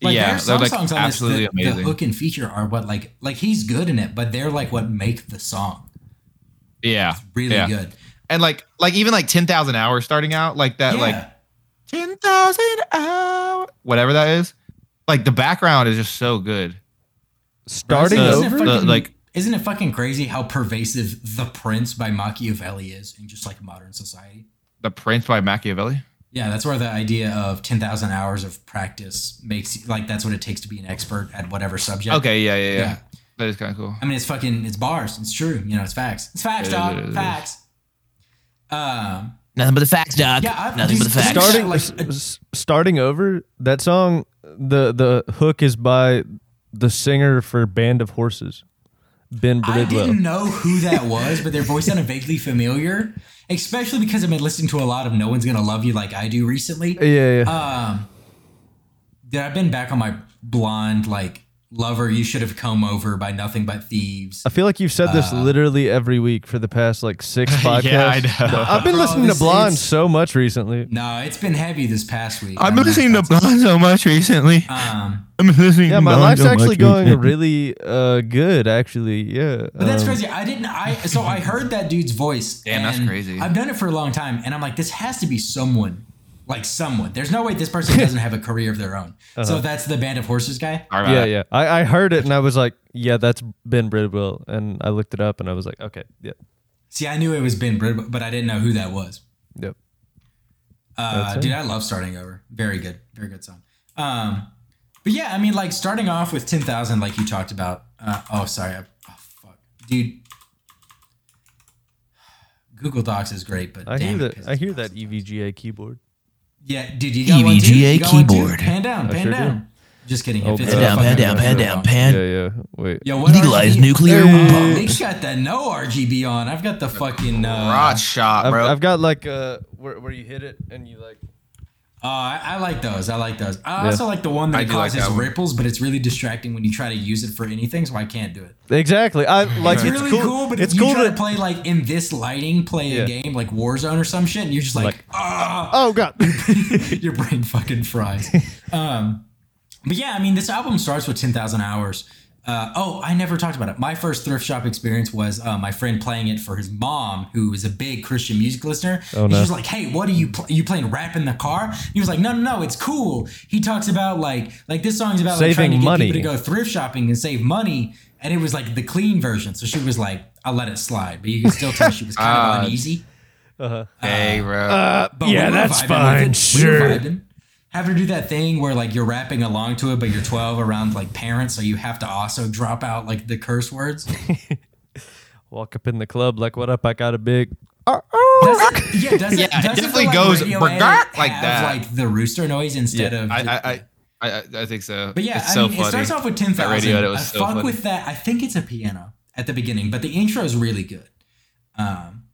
Yeah, there are they're, some like, songs on absolutely this, the, the hook and feature are what like like he's good in it, but they're like what make the song yeah, it's really yeah. good. and like like even like ten thousand hours starting out like that yeah. like ten thousand hours whatever that is. Like the background is just so good. Starting The- Isn't it over. the- like- isn't it fucking crazy how pervasive The Prince by Machiavelli is in just like modern society? The Prince by Machiavelli. Yeah, that's where the idea of 10,000 hours of practice makes like that's what it takes to be an expert at whatever subject. Okay, yeah, yeah, yeah. Yeah. That is kind of cool. I mean, it's fucking, it's bars. It's true. You know, it's facts. It's facts, It is, dog. it is, it is. facts. Um, Nothing but the facts, Doc. Yeah, I- Nothing but the facts. starting like, s- s- starting over that song the the hook is by the singer for band of horses ben Bridwell. I bridwell didn't know who that was, but their voice sounded vaguely familiar, especially because I've been listening to a lot of No One's Gonna Love You Like I Do recently. yeah yeah Um, dude, I've been back on my blonde like lover. You should have come over by Nothing But Thieves. i feel like you've said this literally every week for the past like six podcasts Yeah, I know. i've been Bro, listening this to blonde so much recently No, it's been heavy this past week. I've I'm been listening to Blonde so much recently. Um, I'm listening. yeah my life's so actually going recently. really uh good actually yeah but that's Um, crazy. I didn't. I so I heard that dude's voice. Damn, that's crazy. I've done it for a long time, and I'm like, this has to be someone, like someone. There's no way this person doesn't have a career of their own. Uh-huh. So that's the Band of Horses guy. All right. yeah yeah I, I heard it and i was like yeah that's ben bridwell and i looked it up and i was like okay yeah See, I knew it was Ben Brid, but I didn't know who that was. yep Uh, dude, I love starting over. Very good, very good song. Um, but yeah, I mean, like starting off with ten thousand, like you talked about. Uh, oh, sorry. I, oh, fuck, dude. Google Docs is great, but i damn hear it that i hear that evga keyboard Yeah, dude, you got one too? EVGA You got one too? Pan down, pan sure down. Just kidding. Oh, If pan down, pan down, pan down, pan. yeah yeah wait Yo, what Legalize RGB? nuclear Hey. Bombs. Nick's got the no RGB on. I've got the fucking. Uh, Rod shot, I've, bro. I've got like uh where, where you hit it and you like Oh, I, I like those. I like those. I Yeah. also like the one I that like causes that one. ripples, but it's really distracting when you try to use it for anything. So I can't do it. exactly I like It's, it's, really cool, cool, but it's if you cool try to, to play like in this lighting, play Yeah. a game like Warzone or some shit, and you're just like, Like- ah, oh god your brain fucking fries. um, but yeah, I mean, this album starts with ten thousand hours. Uh, oh, I never talked about it. My first thrift shop experience was uh, my friend playing it for his mom, who is a big Christian music listener. Oh, no. She was like, "Hey, what are you pl- you playing rap in the car?" He was like, "No, no, no, it's cool." He talks about like like this song's about like, trying to get money. people to go thrift shopping and save money, and it was like the clean version. So she was like, "I'll let it slide," but you can still tell she was kind of uneasy. hey, bro. uh, But yeah we that's vibing fine with it. We sure vibing. Have her do that thing where like you're rapping along to it, but you're 12 around like parents, so you have to also drop out like the curse words. walk up in the club like what up I got a big That's, Yeah, does it, Yeah, it doesn't definitely the, goes Radiohead like have, that. like the rooster noise instead Yeah, of. I, the- I, I, I, I think so. But yeah, it's I so mean, funny. it starts off with ten That thousand. radio, it I was so fuck funny. with that. I think it's a piano at the beginning, but the intro is really good. Um,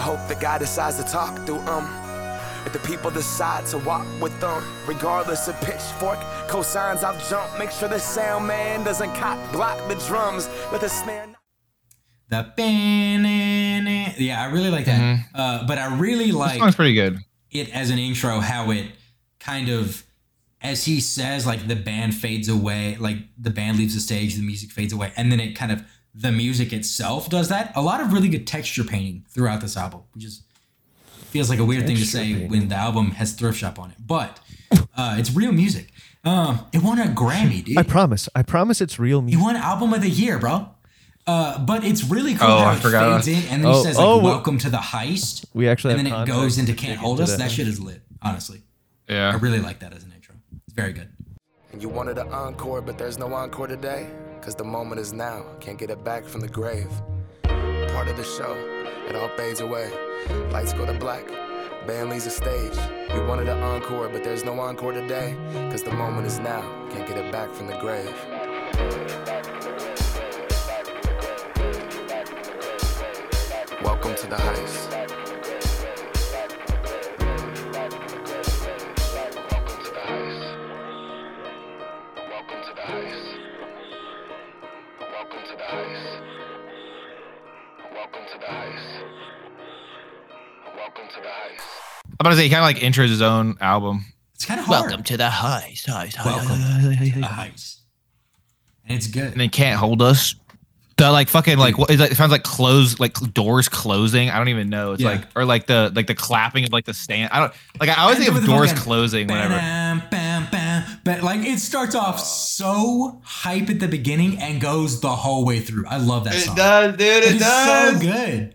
I hope the guy decides to talk through um. If the people decide to walk with them, regardless of pitchfork, cosigns I've jumped. Make sure the sound man doesn't cock block the drums. Let the snare. the band, yeah, I really like that. Uh, but I really This like song's pretty good. it as an intro. How it kind of, as he says, like the band fades away, like the band leaves the stage, the music fades away, and then it kind of the music itself does that. A lot of really good texture painting throughout this album, which is feels like a weird thing to say painting. when the album has thrift shop on it, but uh, it's real music. Um, it won a Grammy, dude. I promise. I promise it's real He music. won album of the year, bro. Uh, but it's really cool Oh, how I it forgot. fades in and then Oh, he says like oh, "Welcome to the heist," We actually and then it goes into "Can't Hold Us." That shit is lit. Honestly, Yeah, I really like that as an intro. It's very good. And you wanted an encore, but there's no encore today. Cause the moment is now. Can't get it back from the grave. Part of the show, it all fades away. Lights go to black. Band leaves the stage. You wanted an encore, but there's no encore today. Cause the moment is now. Can't get it back from the grave. Welcome to the heist. I'm about to say he kind of like intros his own album. It's kind of hard. Welcome to the heist. heist, Welcome. a heist, and it's good. And they can't hold us. The like fucking like what is that? It sounds like close like doors closing. I don't even know. It's Yeah. like or like the like the clapping of like the stand. I don't like. I always And think with of the doors fucking closing. Whatever. Bam, bam, bam, but like it starts off so hype at the beginning and goes the whole way through. I love that song. does, dude. It, It is so good.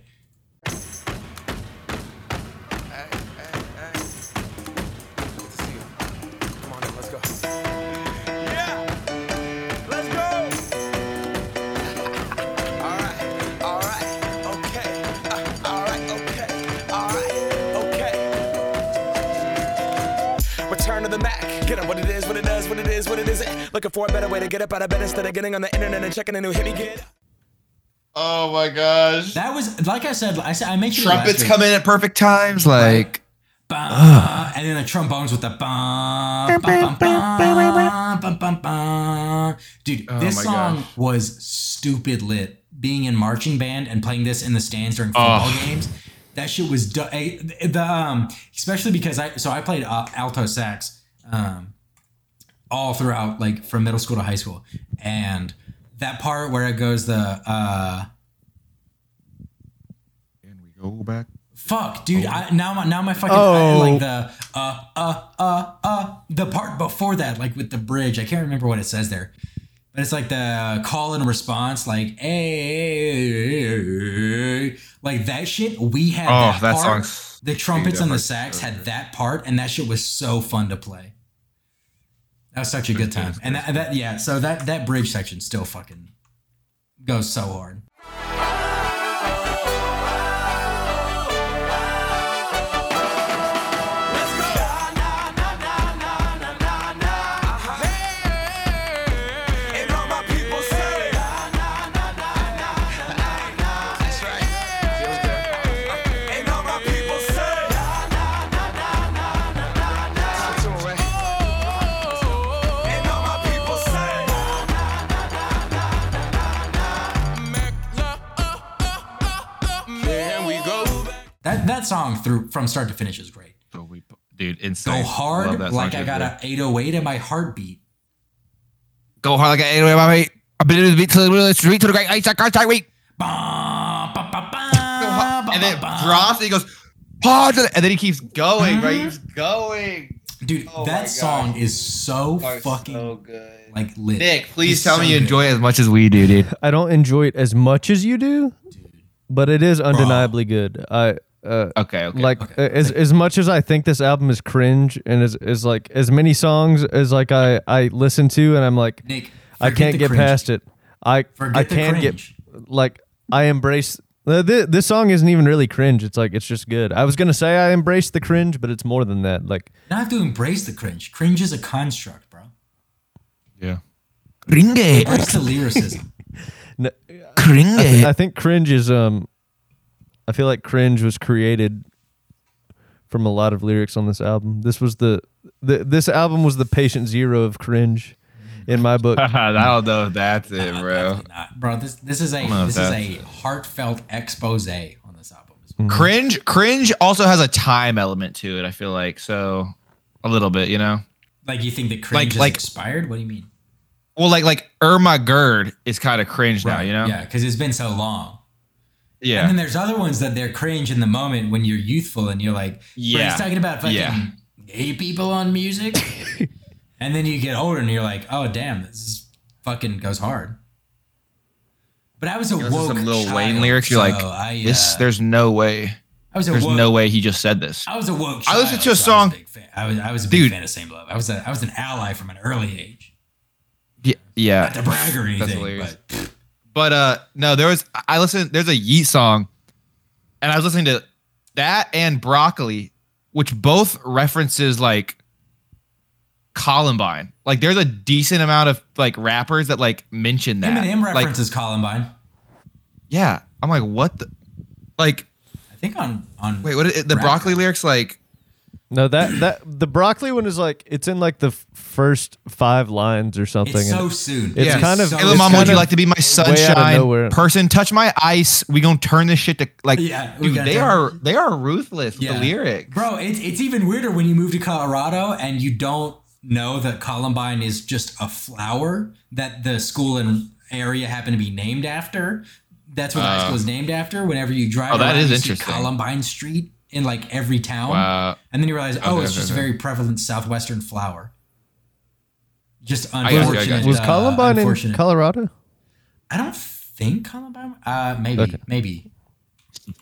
Looking for a better way to get up out of bed instead of getting on the internet and checking a new hit me get. Oh my gosh. That was like I said. I said I mentioned it last Trumpets come in at perfect times. Like Bah, and then the trombones with the bah, bah, bah, bah, bah, bah, bah. Dude, Oh this song gosh. was stupid lit. Being in marching band and playing this in the stands during football Oh. games, that shit was du- eh, the um especially because I so I played uh, alto sax um all throughout like from middle school to high school, and that part where it goes the uh Can we go back? Fuck, dude! I, now my now my fucking Oh. I, like the uh uh uh uh the part before that, like with the bridge. I can't remember what it says there, but it's like the call and response, like hey, like that shit. We had Oh, that, that part. song's- The trumpets and the sax had that part, and that shit was so fun to play. That was such a good time, and that, that yeah. So that that bridge section still fucking goes so hard. That that song through from start to finish is great. So we, dude, insane. Go hard Love that song like I got dude. a 808 in my heartbeat. Go hard like an 808, in my heartbeat. I've been in the beat to the street to the great ice. I can't take And then ba, ba. drops and he goes, hard. And then he keeps going, right? He keeps mm-hmm. going. Dude, Oh that gosh. song is so fucking so good. like lit. Nick, please It's tell so me you good. enjoy it as much as we do, dude. I don't enjoy it as much as you do, dude. but it is undeniably good. I uh, Okay, okay. like okay. uh, as as much as I think this album is cringe and as is like as many songs as like I I listen to and I'm like Nick, I can't get cringe. past it. I Forget I can cringe. get like I embrace uh, thi- this song isn't even really cringe. It's like it's just good. I was gonna say I embrace the cringe, but it's more than that. Like You don't have to embrace the cringe. Cringe is a construct, bro. yeah. Cringe. Embrace the lyricism. n- Cringe. I, th- I think cringe is um I feel like cringe was created from a lot of lyrics on this album. This was the, the this album was the patient zero of cringe in my book. I don't know if that's it, bro. definitely not. Bro, this this is a this is that's- a heartfelt expose on this album. Mm-hmm. Cringe. Cringe also has a time element to it. I feel like so a little bit, you know. Like you think the cringe is like- expired? What do you mean? Well, like like Ermahgerd is kind of cringe now, you know. Yeah, because it's been so long. Yeah. And then there's other ones that they're cringe in the moment when you're youthful and you're like, yeah, he's talking about fucking Yeah. gay people on music. and then you get older and you're like, oh damn, this is fucking goes hard. But I was a woke some Lil child, Wayne lyrics. You're so like, I, this. uh, There's no way. I was a There's woke, no way he just said this. I was a woke. I listened to a so I was song- big fan. I was I was a big Dude. fan of Same Love. I was a I was an ally from an early age. Yeah. yeah. Not to brag or anything, but But uh no, there was I listened there's a Yeet song and I was listening to that and Broccoli, which both references like Columbine. Like there's a decent amount of like rappers that like mention that. Eminem Like, references Columbine. yeah. I'm like, what the like I think on on wait, what is it, the Rap. broccoli lyrics like No, that that the broccoli one is like it's in like the f- first five lines or something. It's so soon. It's Yeah. kind of so Hey, little mom, kind would you like to be my way out of sunshine person? Touch my ice. We gonna turn this shit to like, Yeah, dude. They turn- are they are ruthless with the lyrics. Bro, it's it's even weirder when you move to Colorado and you don't know that Columbine is just a flower that the school and area happen to be named after. That's what the high school is named after. Whenever you drive Uh. Oh, that around, is you see interesting. Columbine Street in like every town. Wow. And then you realize, oh, Okay, it's okay, just a very prevalent southwestern flower. Just got you, I got you. was uh, Columbine in unfortunate. Colorado? I don't think Columbine. Uh, maybe, Okay. maybe.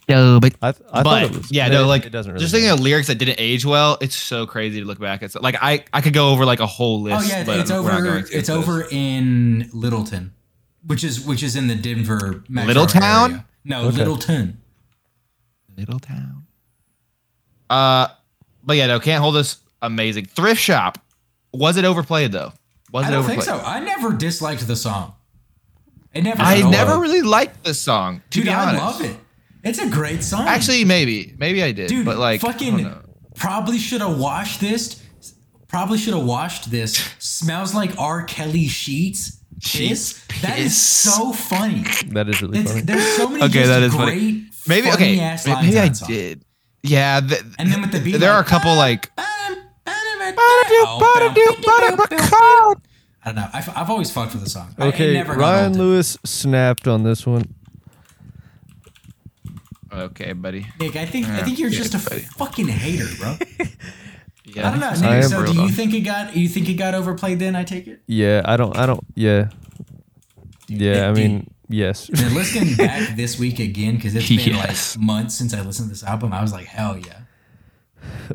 No, but I, th- I but thought it was. yeah, no, like it doesn't really just thinking matter. of lyrics that didn't age well. It's so crazy to look back. It's like I I could go over like a whole list. Oh yeah, but it's we're not over. going to It's this. over in Littleton, which is which is in the Denver metro Littletown? area. No, Okay. Littleton. Little town. Uh, but yeah, no, can't hold us. Amazing thrift shop. Was it overplayed though? Was I don't overplayed? think so. I never disliked the song. It never. I never really liked this song. To Dude, be I love it. It's a great song. Actually, maybe, maybe I did. dude, but like, fucking probably should have washed this. Probably should have washed this. Smells like R. Kelly sheets. Piss. Sheets That is so funny. That is really It's, funny. there's so many Okay, just that is great, funny. maybe funny okay, ass may- maybe I did. Yeah, th- And then with the beat, there are a ah, like, couple like. I don't know. I've, I've always fucked with the song. I- it Okay, never Ryan old. Lewis snapped on this one. Okay, buddy. Nick, I think I think you're yeah, just a buddy. fucking hater, bro. Yeah, I don't know. I Nick, am so do brutal. you think it got you think it got overplayed then, I take it? Yeah, I don't. I don't. Yeah, yeah. I dude. mean, yes. And listening back this week again, because it's been Yes. like months since I listened to this album, I was like, hell yeah.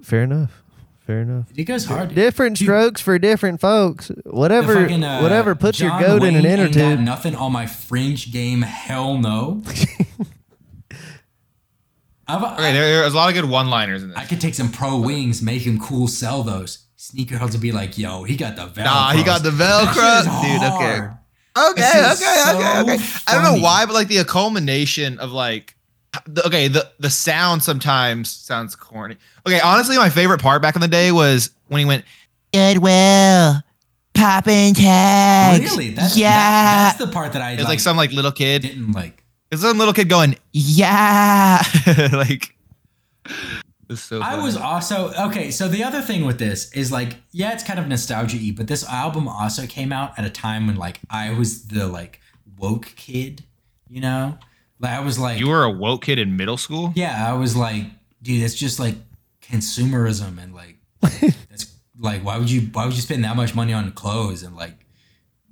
Fair enough. Fair enough. It goes hard. dude. Different Dude, strokes for different folks. Whatever, fucking, uh, whatever puts your John goat in an inner tube. Nothing on my fringe game. Hell no. I've, Okay, there, there's a lot of good one-liners in this. I could take some pro wings, make him cool, sell those. Sneakerheads would be like, "Yo, he got the Velcro." Nah, he got the Velcro, dude. Okay, okay, okay, is okay, okay. so I don't know why, but like the culmination of like, the, okay, the the sound sometimes sounds corny. Okay, honestly, my favorite part back in the day was when he went Goodwill, popping tags. Really? That's, yeah. that- that's the part that I it's like, some like little kid. didn't like. It's some little kid going, yeah, like. So. I was also okay. So the other thing with this is like, yeah, it's kind of nostalgia-y, but this album also came out at a time when like I was the like woke kid, you know? Like I was like, You were a woke kid in middle school. yeah, I was like, dude, it's just like consumerism and like that's like why would you why would you spend that much money on clothes and like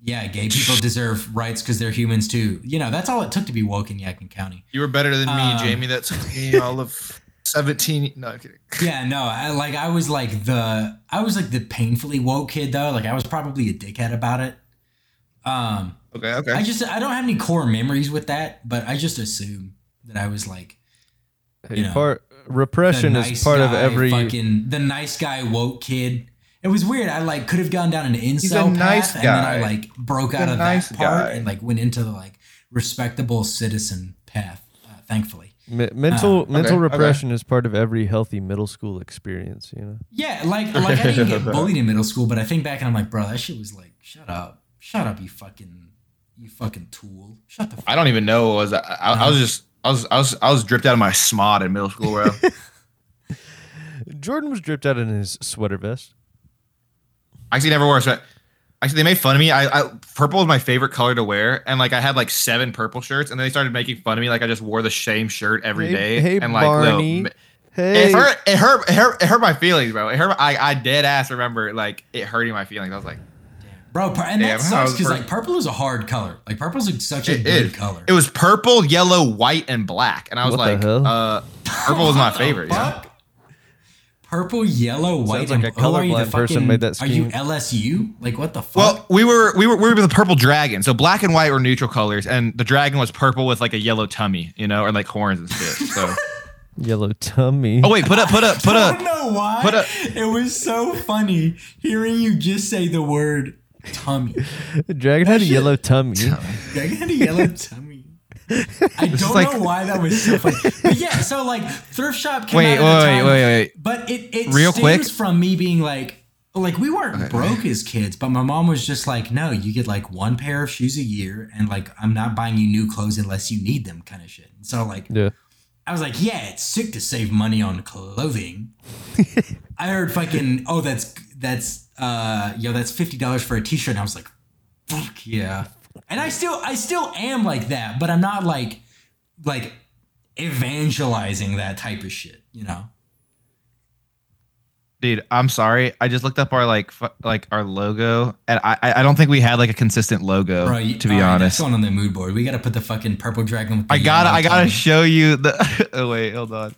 yeah, gay people deserve rights because they're humans too. You know, that's all it took to be woke in Yadkin County. You were better than me, Um, Jamie. That took me all of 17. No, I'm kidding. Yeah, no, I like I was like the I was like the painfully woke kid though. Like I was probably a dickhead about it. Um, Okay, okay. I just I don't have any core memories with that, but I just assume that I was like Hey, You know, part repression the is nice part of every. fucking the nice guy woke kid. It was weird. I like could have gone down an incel a path, nice and then I like broke He's out of nice that part guy. and like went into the like respectable citizen path. Uh, thankfully, Me- mental Uh, mental okay, repression is part of every healthy middle school experience. You know. yeah, like like I didn't get bullied in middle school, but I think back and I'm like, bro, that shit was like, shut up, shut up, you fucking, you fucking tool, shut the. Fuck I don't even know what was I, I, I was just I was I was I was dripped out of my smod in middle school, bro. Jordan was dripped out in his sweater vest. I actually never wore a sweat. Actually, they made fun of me. I, I purple is my favorite color to wear, and like I had like seven purple shirts, and then they started making fun of me like I just wore the same shirt every Hey- day. hey, and like, Barney. no, Hey, it hurt. It hurt. It hurt. It hurt my feelings, bro. It hurt. I I dead ass remember like it hurting my feelings. I was like, Bro, and Damn, that how sucks because like purple is a hard color. Like purple's like, such a it good is. color. It was purple, yellow, white, and black, and I was What like, uh, purple was my favorite. Yeah. fuck? Purple, yellow, white. Sounds like and- a who are you, the colorblind person made that Are you. LSU? Like what the fuck? Well, we were we were we were the purple dragon. So black and white were neutral colors, and the dragon was purple with like a yellow tummy, you know, or like horns and shit. So. yellow tummy. oh wait, put up, put up, put up. I don't know why. put a- it was so funny hearing you just say the word tummy. The dragon had a yellow tummy. I had a yellow tummy. I don't like- know why that was so funny. But yeah, so like thrift shop came Wait, out at the wait, time, wait, wait. But it it Real stems quick. from me being like like we weren't broke as kids, but my mom was just like, no, you get like one pair of shoes a year, and like I'm not buying you new clothes unless you need them, kind of shit. So like Yeah. I was like, yeah, it's sick to save money on clothing. I heard fucking, oh, that's that's uh, yo, that's fifty dollars for a t-shirt. And I was like, fuck yeah. And I still, I still am like that, but I'm not like, like evangelizing that type of shit, you know? Dude, I'm sorry. I just looked up our like fu- like our logo, and I I I don't think we had like a consistent logo. Bro, you- to be all right, honest, that's going on the mood board. We got to put the fucking purple dragon. With the I gotta I gotta tummy. show you the. oh wait, hold on.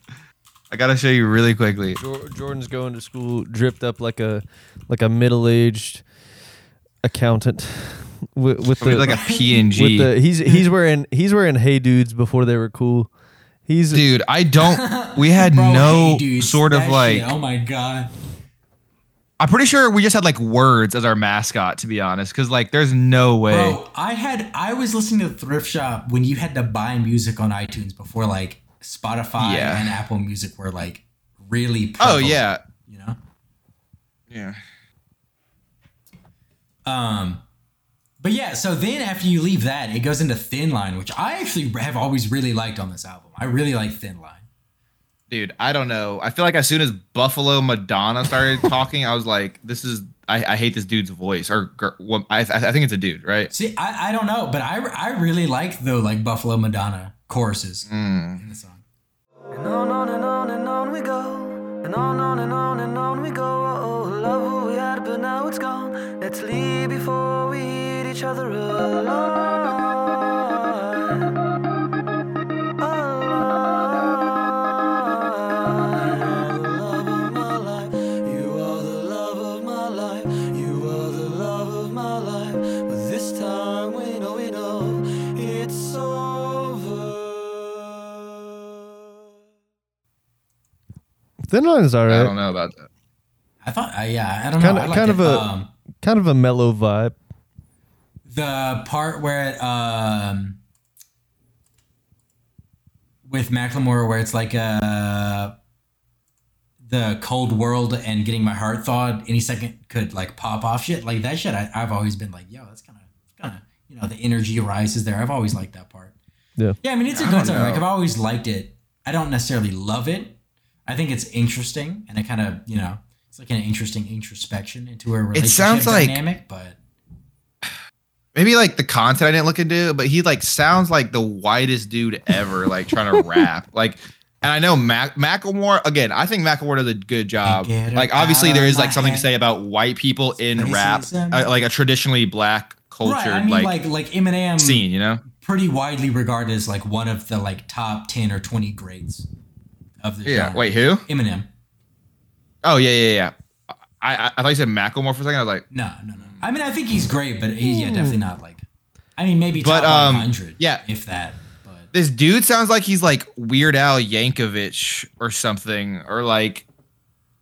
I gotta show you really quickly. Jordan's going to school dripped up like a like a middle aged accountant with, with Maybe the like a PNG. with the he's he's wearing he's wearing hey dudes before they were cool. He's Dude, I don't. We had Bro, no hey, dude, sort of like. shit, oh my god. I'm pretty sure we just had like words as our mascot, to be honest, because like there's no way. Bro, I had I was listening to thrift shop when you had to buy music on iTunes before like Spotify Yeah. and Apple Music were like really oh yeah, you know. yeah. Um but yeah, so then after you leave that, it goes into Thin Line, which I actually have always really liked on this album. I really like Thin Line. Dude, I don't know. I feel like as soon as Buffalo Madonna started talking, I was like, "This is I, I hate this dude's voice." Or gir- well, I, I think it's a dude, right? See, I, I don't know, but I, I really like the like Buffalo Madonna choruses Mm. in the song. And on, on and on and on we go. And on, on and on and on we go. Oh, love what we had, but now it's gone. Let's leave before we eat each other. Alive. Thin Line is I don't know about that. I thought, uh, yeah, I don't Kinda- know. I liked kind of it. a- um, Kind of a mellow vibe. the part where it, um with Macklemore where it's like uh the cold world and getting my heart thawed any second could like pop off shit like that shit I, I've always been like yo that's kind of kind of you know the energy rises there I've always liked that part Yeah. yeah I mean it's a good song like. I've always liked it I don't necessarily love it I think it's interesting and it kind of you know it's like an interesting introspection into a relationship sounds like- dynamic but Maybe like the content I didn't look into, but he like sounds like the whitest dude ever, like trying to rap. Like, and I know Mac Macklemore again. I think Macklemore does a good job. Like, obviously there is like something to say about white people in rap, uh, like a traditionally black culture, Right, I mean, like, like like Eminem, scene. You know? pretty widely regarded as like one of the like top ten or twenty greats of the Yeah. genre. Wait, who? Eminem. Oh yeah, yeah, yeah. I I, I thought you said Macklemore for a second. I was like, No, no, no. I mean, I think he's great, but he's yeah, definitely not like. I mean, maybe But, top um, 100. yeah. if that. But this dude sounds like he's like Weird Al Yankovic or something, or like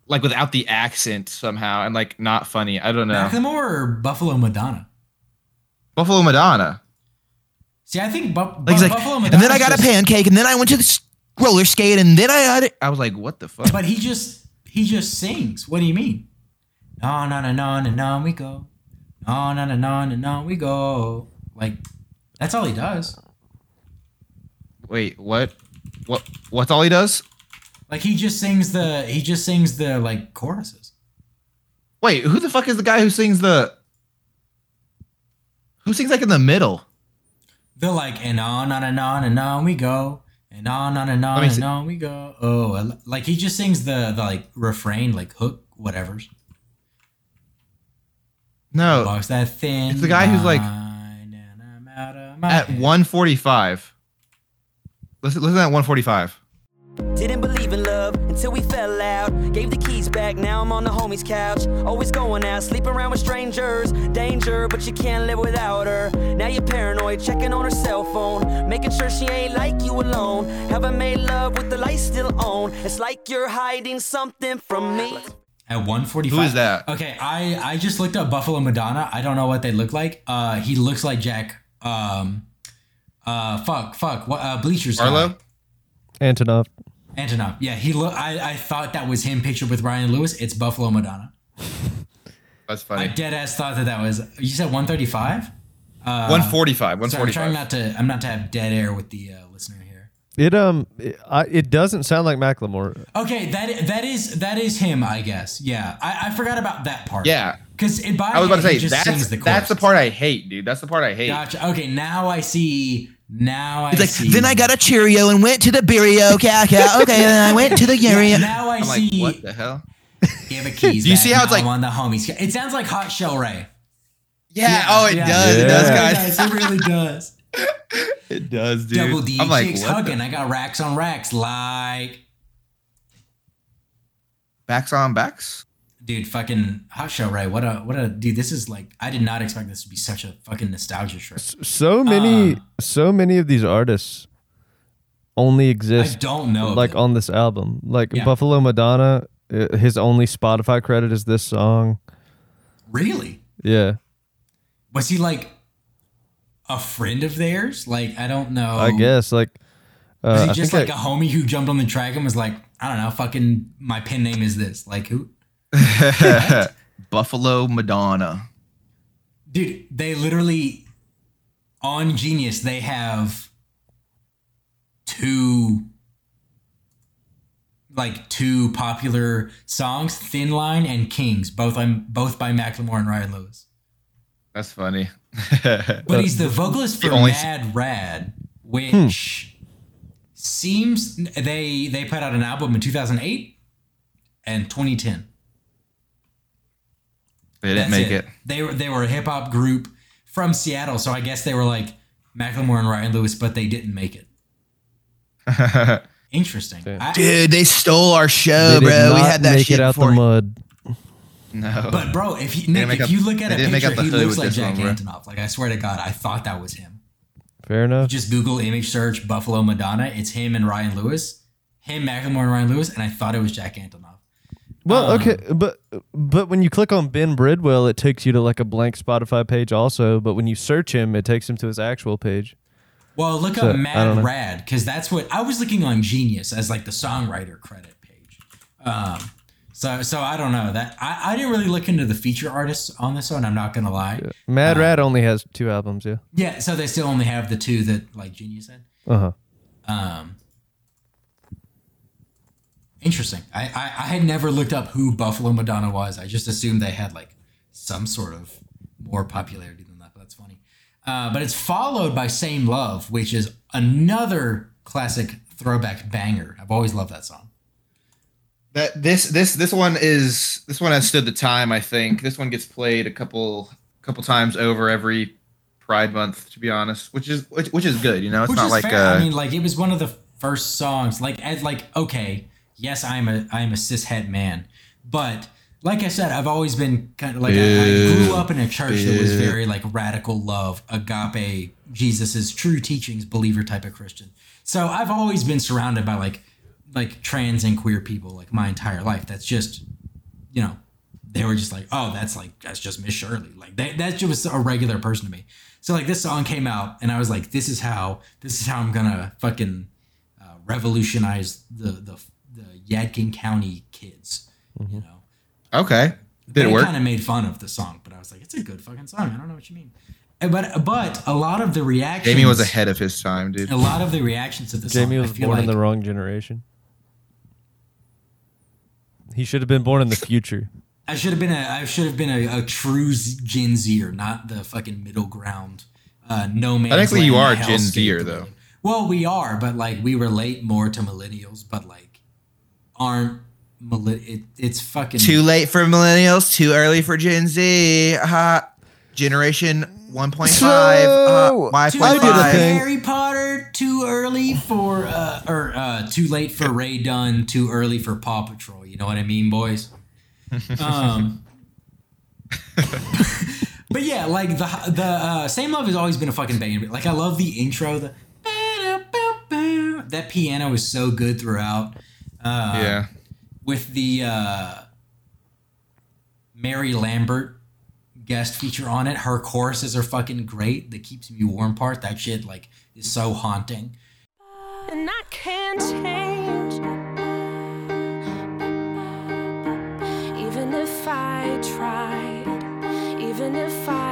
like without the accent somehow, and like not funny. I don't know. Macklemore or Buffalo Madonna. Buffalo Madonna. See, I think Bu- Like Bu- like, Buffalo and Madonna. then I got a pancake, and then I went to the roller skate, and then I had it. I was like, what the fuck? But he just he just sings. What do you mean? No, no, no, no, no, no, we go. No, no, no, no, no, no, we go. Like, that's all he does. Wait, what? What? What's all he does? Like he just sings the he just sings the like choruses. Wait, who the fuck is the guy who sings the? Who sings like in the middle? They're like, and on and on and on and on we go, and no, no, no, no, on Let me and see. on we go. Oh, like he just sings the the like refrain, like hook, whatever's. No, Walks that thin. It's the guy who's like- line, and I'm out of my at head. 145. Listen, listen at 145. Didn't believe in love until we fell out. Gave the keys back, now I'm on the homie's couch. Always going out, sleeping around with strangers. Danger, but you can't live without her. Now you're paranoid, checking on her cell phone. Making sure she ain't like you alone. Haven't made love with the lights still on. It's like you're hiding something from me. At 145. Who is that? Okay, I I just looked up Buffalo Madonna. I don't know what they look like. Uh he looks like Jack um uh fuck fuck what uh bleachers guy. Arlo? Antonoff. Antonoff. Yeah, he look I I thought that was him pictured with Ryan Lewis. It's Buffalo Madonna. That's funny. I dead ass thought that that was You said 135? 145. Sorry, I'm 145. trying not to I'm not to have dead air with the uh, listener here. It um, it, I, it doesn't sound like Macklemore. Okay, that that is that is him, I guess. Yeah. I, I forgot about that part. yeah. Cuz by I was about to he say just that's sings the that's the part I hate, dude. That's the part I hate. Gotcha. Okay, now I see. Now I like, see. then I got a Cheerio and went to the Burio Caca. Okay, then I went to the Yeah, now I I'm like, see. what the hell? Give a keys. Do you see how it's like- I'm on the homies? It sounds like Hot Chelle Rae. Yeah. oh, it yeah. does. It Yeah. does, It guys. does, It really does. It does, dude. Double D I'm like, chicks what hugging. the- I got racks on racks. Like, Backs on backs. Dude, fucking Hot Show, right? What a what a dude. This is like. I did not expect this to be such a fucking nostalgia trip. So many, Uh. so many of these artists only exist. I don't know. like on this album. Like Yeah. Buffalo Madonna, uh, his only Spotify credit is this song. really. Yeah, Was he like a friend of theirs? Like, I don't know. I guess like. Uh, Was he just like I- a homie who jumped on the track and was like, I don't know, fucking my pen name is this. Like who? Buffalo Madonna. Dude, they literally on Genius they have two like two popular songs, Thin Line and Kings, both I'm both by Macklemore and Ryan Lewis. That's funny. But he's the vocalist for The only- Mad Rad, which hmm. seems they they put out an album in 2008 and 2010. They didn't That's make it. They were they were a hip hop group from Seattle, so I guess they were like Macklemore and Ryan Lewis, but they didn't make it. Interesting. I- Dude, they stole our show, bro. We had that make shit it out before. the mud. no. but bro, if you Nick, if up- you look at they a picture, he looks like Jack one. Antonoff. Like I swear to God, I thought that was him. Fair enough. Just Google image search Buffalo Madonna. It's him and Ryan Lewis. Him, Macklemore, and Ryan Lewis, and I thought it was Jack Antonoff. Well, Um, okay, but but when you click on Ben Bridwell, it takes you to like a blank Spotify page also. But when you search him, it takes him to his actual page. Well, look So, up Mad. Rad because that's what I was looking on Genius as like the songwriter credit page. Um, so so I don't know that I, I didn't really look into the feature artists on this one. I'm not gonna lie. Yeah. Mad Rad only has two albums. Yeah. Yeah. so they still only have the two that like Genius had. Uh huh. Um, interesting. I, I I had never looked up who Buffalo Madonna was. I just assumed they had like some sort of more popularity than that. But that's funny. Uh, but it's followed by Same Love, which is another classic throwback banger. I've always loved that song. That this this this one is this one has stood the time. I think this one gets played a couple couple times over every Pride Month, to be honest, which is which, which is good. You know, it's Which not like fair. uh, I mean, like it was one of the first songs like as like okay, yes, I'm a I'm a cishet man, but like I said, I've always been kind of like I, I grew up in a church that was very like radical love, agape, Jesus's true teachings, believer type of Christian. So I've always been surrounded by like like trans and queer people like my entire life. That's just you know they were just like, oh, that's like that's just Miss Shirley. Like that, that's just a regular person to me. So like this song came out, and I was like, this is how this is how I'm gonna fucking uh, revolutionize the the Yadkin County kids. You know, Okay. Did they it work? kind of made fun of the song, but I was like, it's a good fucking song. I don't know what you mean. Uh, But but a lot of the reactions, Jamie was ahead of his time, dude. A lot of the reactions to the song, Jamie I was feel born in the wrong generation. He should have been born in the future. I should have been a I should have been a, a true Z- Gen Zer, not the fucking middle ground. Uh, no man. Technically, you are Gen Zer, though. Well, we are, but like we relate more to millennials, but like aren't millenn- it, It's fucking Too late for millennials, too early for Gen Z. Ha. Generation 1.5. So, uh, I Too did late for. Harry Potter. Too early for uh, or uh, too late for Ray Dunn. Too early for Paw Patrol. You know what I mean, boys? Um, but yeah, like the the uh, same love has always been a fucking banger. Like I love the intro. The that piano is so good throughout. Uh, yeah. with the uh, Mary Lambert guest feature on it. Her choruses are fucking great. The keeps me warm part, that shit like is so haunting. and I can't change. Even if I tried, even if I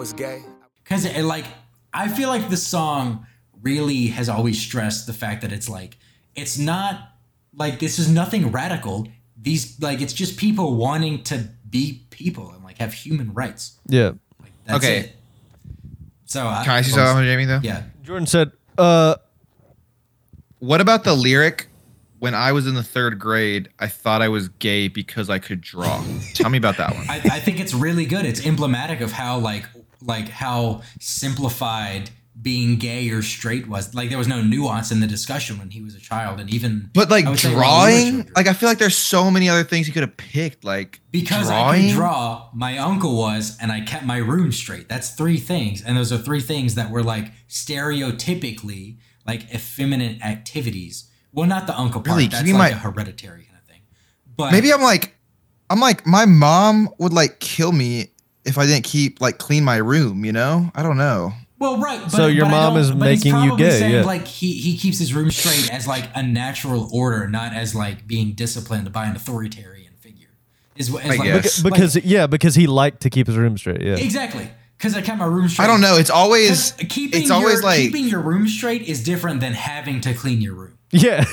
was gay, Cause like I feel like the song really has always stressed the fact that it's like it's not like this is nothing radical. These like it's just people wanting to be people and like have human rights. Yeah. Like that's Okay. it. So I, Can I see something, Jamie, though? Yeah. Jordan said, uh, What about the lyric? When I was in the third grade, I thought I was gay because I could draw. Tell me about that one. I, I think it's really good. It's emblematic of how like like how simplified being gay or straight was. Like there was no nuance in the discussion when he was a child, and even But like I would say when we were drawing, like I feel like there's so many other things he could have picked. Like because drawing. I could draw, my uncle was, and I kept my room straight. That's three things, and those are three things that were like stereotypically like effeminate activities. Well, not the uncle part. Really? That's like my- a hereditary kind of thing. But Maybe I'm like, I'm like, my mom would like kill me if I didn't keep like clean my room. You know? I don't know. Well, right. But, So your but mom is but he's making you probably gay, saying, yeah. Like he he keeps his room straight as like a natural order, not as like being disciplined by an authoritarian figure. Is what is I like, guess. like- because yeah, because he liked to keep his room straight. Yeah. exactly because I kept my room straight. I don't know. It's always, keeping it's always your, like, keeping your room straight is different than having to clean your room. Yeah.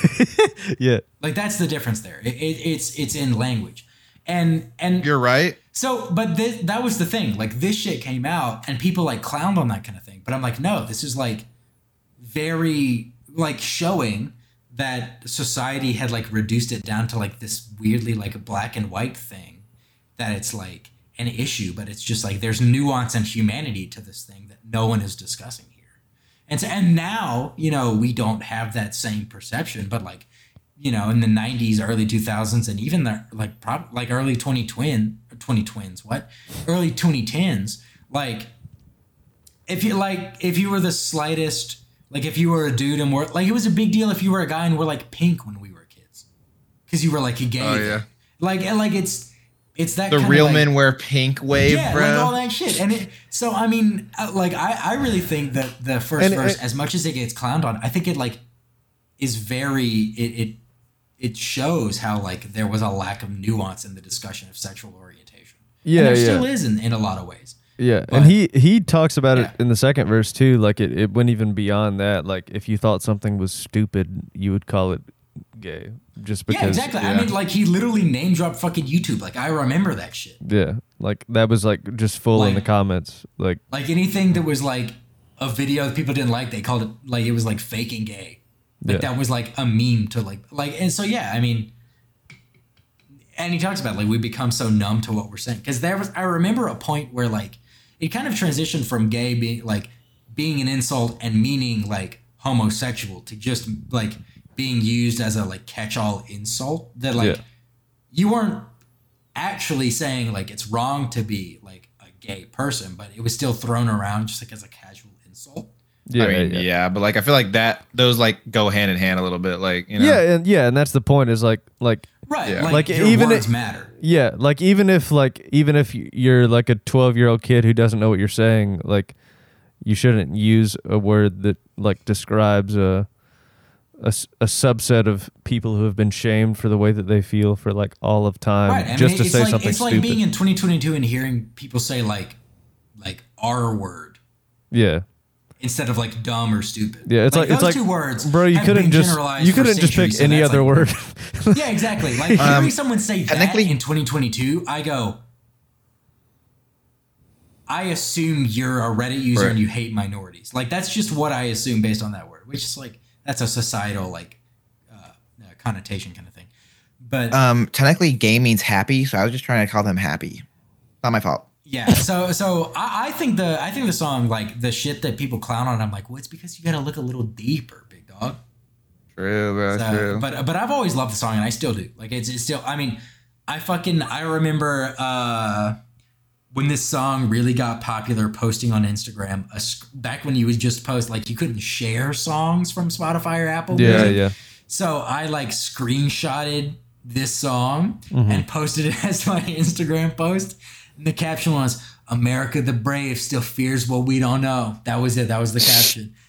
yeah. Like that's the difference there. It, it, it's it's in language, and and you're right. So, but this, that was the thing. Like this shit came out and people like clowned on that kind of thing. But I'm like, no, this is like very like showing that society had like reduced it down to like this weirdly like black and white thing that it's like an issue, but it's just like there's nuance and humanity to this thing that no one is discussing here. And so, and now, you know, we don't have that same perception, but like, you know, in the 90s, early 2000s, and even the like, prob- like early 2020 2020s, what? Early 2010s. Like, if you like, if you were the slightest, like if you were a dude and were like, it was a big deal if you were a guy and were like pink when we were kids, because you were like a gay. Oh yeah. Like and like it's it's that the real like, men wear pink wave, yeah, bro. Like all that shit. And it, so I mean, uh, like I, I really think that the first and verse, it, as much as it gets clowned on, I think it like is very it, it it shows how like there was a lack of nuance in the discussion of sexual yeah, and there yeah. still is in, in a lot of ways. Yeah, But- and he he talks about Yeah. it in the second verse too. Like it, it went even beyond that. Like if you thought something was stupid, you would call it gay just because. yeah, exactly. I mean, like he literally name dropped fucking YouTube. Like I remember that shit. Yeah, like that was like just full in the comments. Like Like anything that was like a video that people didn't like, they called it like it was like faking gay. Like Yeah. that was like a meme to like like and so yeah, I mean and he talks about like we become so numb to what we're saying because there was I remember a point where like it kind of transitioned from gay being like being an insult and meaning like homosexual to just like being used as a like catch-all insult that like Yeah. you weren't actually saying like it's wrong to be like a gay person, but it was still thrown around just like as a casual insult. Yeah, I mean, yeah. yeah. but like I feel like that those like go hand in hand a little bit. Like you know, Yeah, and yeah, and that's the point. Is like, like, Right. Yeah. Like, Like, your even words it- matter. yeah, like even if like even if you're like a 12 year old kid who doesn't know what you're saying, like, you shouldn't use a word that like describes a a subset of people who have been shamed for the way that they feel for like all of time, Right. I just mean, to it's say like something it's like stupid. being in 2022 and hearing people say like like R word yeah. Instead of like dumb or stupid. Yeah, it's like, it's those like, two words. bro. You couldn't just generalized you couldn't just pick so any other like, word. Yeah, exactly. Like hearing Um, someone say that technically- in 2022, I go, I assume you're a Reddit user Right. and you hate minorities. Like that's just what I assume based on that word, which is like that's a societal like uh, uh, connotation kind of thing. But Um, technically, gay means happy, so I was just trying to call them happy. Not my fault. Yeah, so so I, I think the I think the song like the shit that people clown on, I'm like, well, it's because you got to look a little deeper, big dog. True, bro. So, true. But but I've always loved the song and I still do. Like it's, it's still. I mean, I fucking I remember uh, when this song really got popular, posting on Instagram. A, back when you would just post like you couldn't share songs from Spotify or Apple. yeah, Music. yeah. So I like screenshotted this song Mm-hmm. and posted it as my Instagram post. And the caption was America the Brave still fears what we don't know. That was it. That was the caption.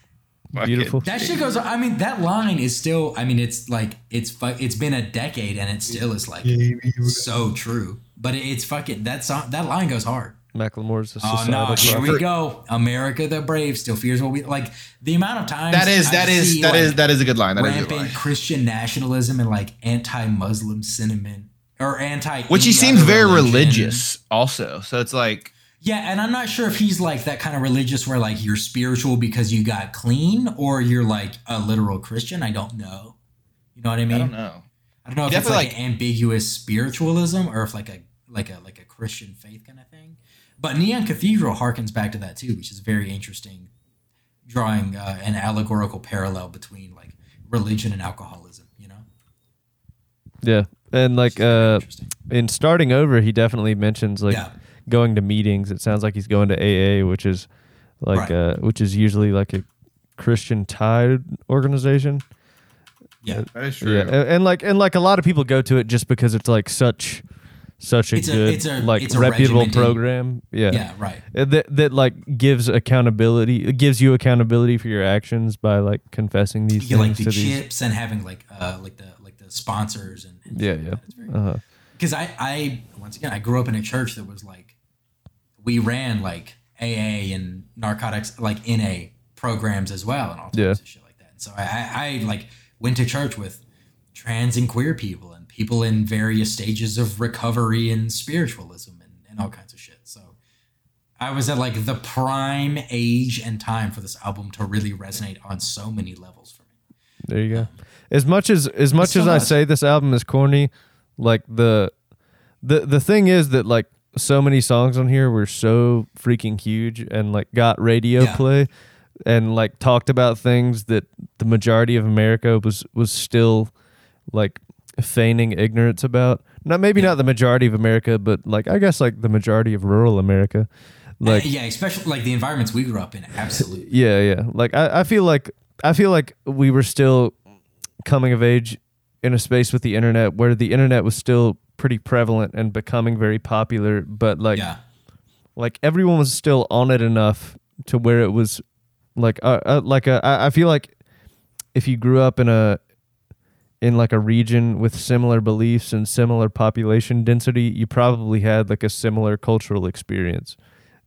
Beautiful. That shit goes. I mean, that line is still. I mean, it's like it's fu- it's been a decade and it still is like so true. But it's fucking that song. That line goes hard. Macklemore's a Oh no! Here we go. America the brave still fears what we like. The amount of times That is I that is see, that is like, that is a good line. That is a good rampant line. Christian nationalism and like anti-Muslim sentiment or anti. Which he seems very religion. religious, also. So it's like Yeah, and I'm not sure if he's like that kind of religious where like you're spiritual because you got clean or you're like a literal Christian. I don't know. You know what I mean? I don't know. I don't know if it's like, like- ambiguous spiritualism or if like a like a like a Christian faith kind of thing. But Neon Cathedral harkens back to that too, which is very interesting, drawing uh, an allegorical parallel between like religion and alcoholism. You know, Yeah, and like Which is very uh, in starting over, he definitely mentions like Yeah. going to meetings. It sounds like he's going to AA, which is like Right. uh, which is usually like a Christian tied organization. yeah, That is true. Yeah, and, and like and like a lot of people go to it just because it's like such such a It's a- good it's a- like it's a reputable regimented- program. Yeah. yeah, right. Uh, That that like gives accountability. It gives you accountability for your actions by like confessing these You get like the to these. chips and having like uh like the like the sponsors and, and Yeah, yeah. that. It's very- Uh-huh. because I, I once again I grew up in a church that was like we ran like AA and narcotics like NA programs as well and all types Yeah. of shit like that. And so I, I, like went to church with trans and queer people people in various stages of recovery and spiritualism and, and all kinds of shit. So I was at like the prime age and time for this album to really resonate on so many levels for me. There you go. Um, as much as as much as I say this album is corny, like the the the thing is that like so many songs on here were so freaking huge and like got radio Yeah. play and like talked about things that the majority of America was was still like feigning ignorance about. Not maybe not the majority of America, but like I guess like the majority of rural America. Like yeah, especially like the environments we grew up in. Absolutely. yeah, yeah. Like I, I feel like I feel like we were still coming of age in a space with the internet where the internet was still pretty prevalent and becoming very popular, but like yeah. like everyone was still on it enough to where it was like uh, uh, like a, I I feel like if you grew up in a in like a region with similar beliefs and similar population density, you probably had like a similar cultural experience.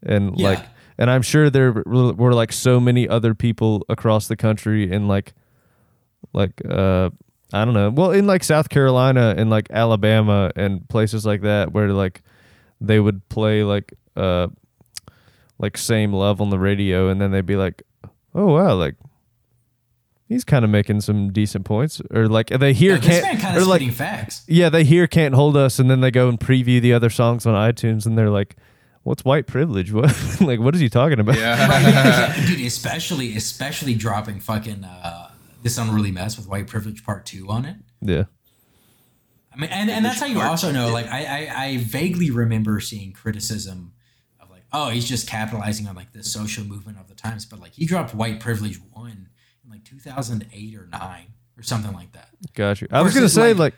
And Yeah. like and I'm sure there were were like so many other people across the country in like like uh I don't know. Well, in like South Carolina and like Alabama and places like that where like they would play like uh like same love on the radio and then they'd be like, "Oh wow, like he's kind of making some decent points." Or like they hear Yeah, this man can't kind or like facts. yeah, they hear can't hold us and then they go and preview the other songs on iTunes and they're like, "What's white privilege? What like what is he talking about?" Yeah. dude, especially especially dropping fucking uh, this unruly mess with white privilege part two on it. Yeah. I mean, and, and that's how you also know. Like, I, I I vaguely remember seeing criticism of like, oh, he's just capitalizing on like the social movement of the times. But like, he dropped white privilege one in like 2008 or nine or something like that. Got you. I was going to say like- like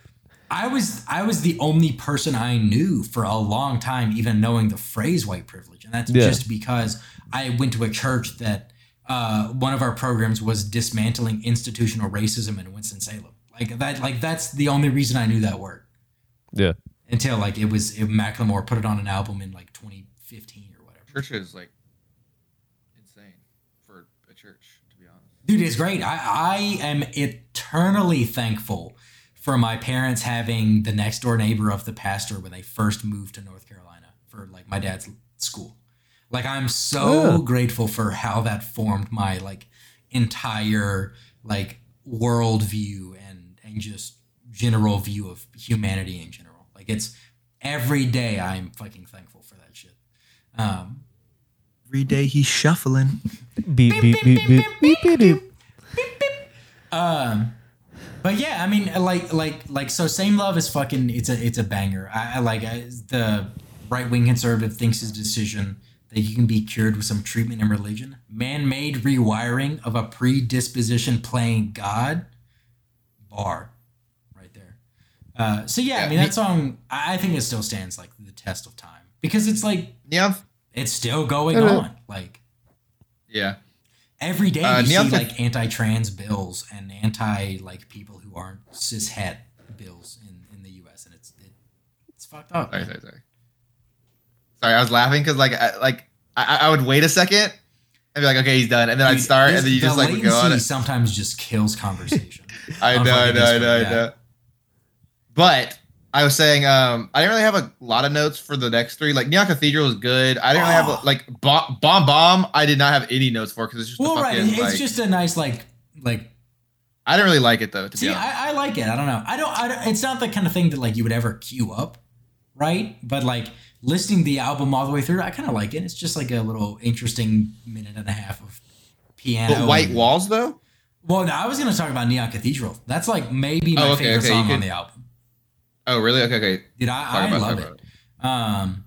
I was I was the only person I knew for a long time, even knowing the phrase white privilege, and that's Yeah. just because I went to a church that uh, one of our programs was dismantling institutional racism in Winston Salem. Like that, like that's the only reason I knew that word yeah. until like it was it, Macklemore put it on an album in like 2015 or whatever. Church is like insane for a church, to be honest. Dude, it's great. I, I am eternally thankful for my parents having the next door neighbor of the pastor when they first moved to North Carolina for like my dad's school. Like I'm so Yeah. grateful for how that formed my like entire like worldview and and just general view of humanity in general. Like it's every day I'm fucking thankful for that shit. Um, Every day he's shuffling. Beep beep beep beep beep beep. beep. Um, but yeah, I mean, like, like, like, so same love is fucking. It's a, it's a banger. I, I like I, the right wing conservative thinks his decision that you can be cured with some treatment and religion, man-made rewiring of a predisposition playing God, bar, right there. Uh, so yeah, I Yeah, mean me- that song. I I think it still stands like the test of time because it's like Yeah. it's still going on. Like Yeah. Every day Uh, you Neil see Tef- like anti-trans bills and anti like people who aren't cishet bills in, in the U.S. and it's it, it's fucked up. Sorry, sorry, sorry. Sorry, I was laughing because like I, like I, I would wait a second and be like, okay, he's done, and then I'd start, and then you the just like go on. sometimes just kills conversation. I know, I know, I know, I know. But I was saying, um, I didn't really have a lot of notes for the next three. Like Neon Cathedral is good. I didn't really have Oh. like Bomb Bomb Bomb. I did not have any notes for because it's just well, a right, it's like. just a nice like like. I didn't really like it though. To See, be honest, I, I like it. I don't know. I don't, I don't. It's not the kind of thing that like you would ever queue up, right? But like listening the album all the way through, I kind of like it. It's just like a little interesting minute and a half of piano. but White and- Walls though. Well, no, I was going to talk about Neon Cathedral. That's like maybe my Oh, okay, favorite okay, song can- on the album. Oh, really? Okay, okay. Dude, I, I about- love talk it. about Um,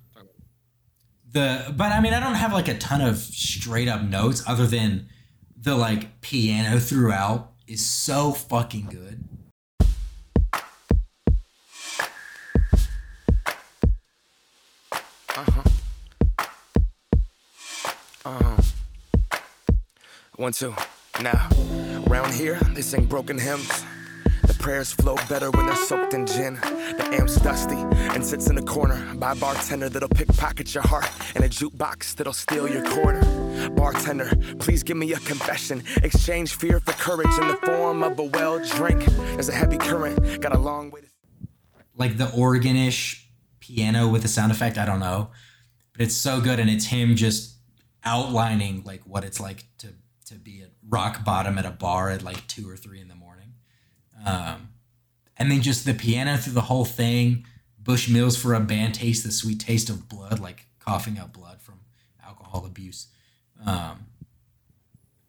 the but I mean, I don't have like a ton of straight up notes other than the like piano throughout is so fucking good. Uh-huh. Uh-huh. One, two. Now, around here, they sing broken hymns. Prayers flow better when they're soaked in gin. The amp's dusty and sits in the corner by a bartender that'll pickpocket your heart and a jukebox that'll steal your quarter. Bartender, please give me a confession. Exchange fear for courage in the form of a well drink. There's a heavy current, got a long way to. like the organ-ish piano with a sound effect. I don't know, but it's so good, and it's him just outlining like what it's like to to be at rock bottom at a bar at like two or three in the morning, um, and then just the piano through the whole thing. Bushmills for a band taste the sweet taste of blood, like coughing up blood from alcohol abuse. Um,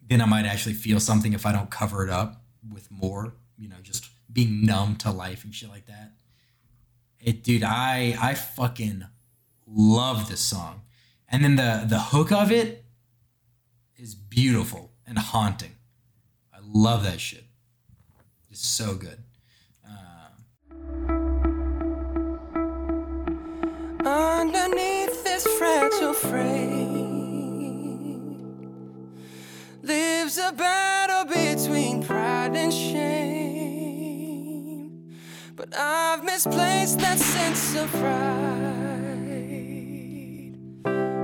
then I might actually feel something if I don't cover it up with more, you know, just being numb to life and shit like that. It, dude, I I fucking love this song, and then the the hook of it is beautiful and haunting. I love that shit. It's so good. Underneath this fragile frame lives a battle between pride and shame. But I've misplaced that sense of pride.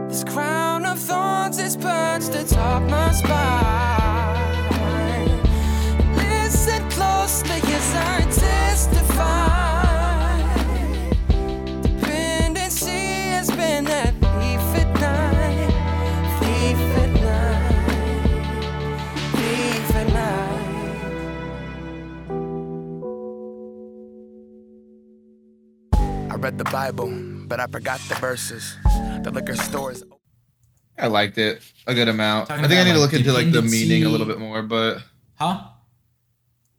This crown of thorns is perched atop my spine. Read the Bible, but I forgot the verses. The liquor stores. I liked it a good amount. Talking I think I about, need to like, look into like the meaning a little bit more, but Huh?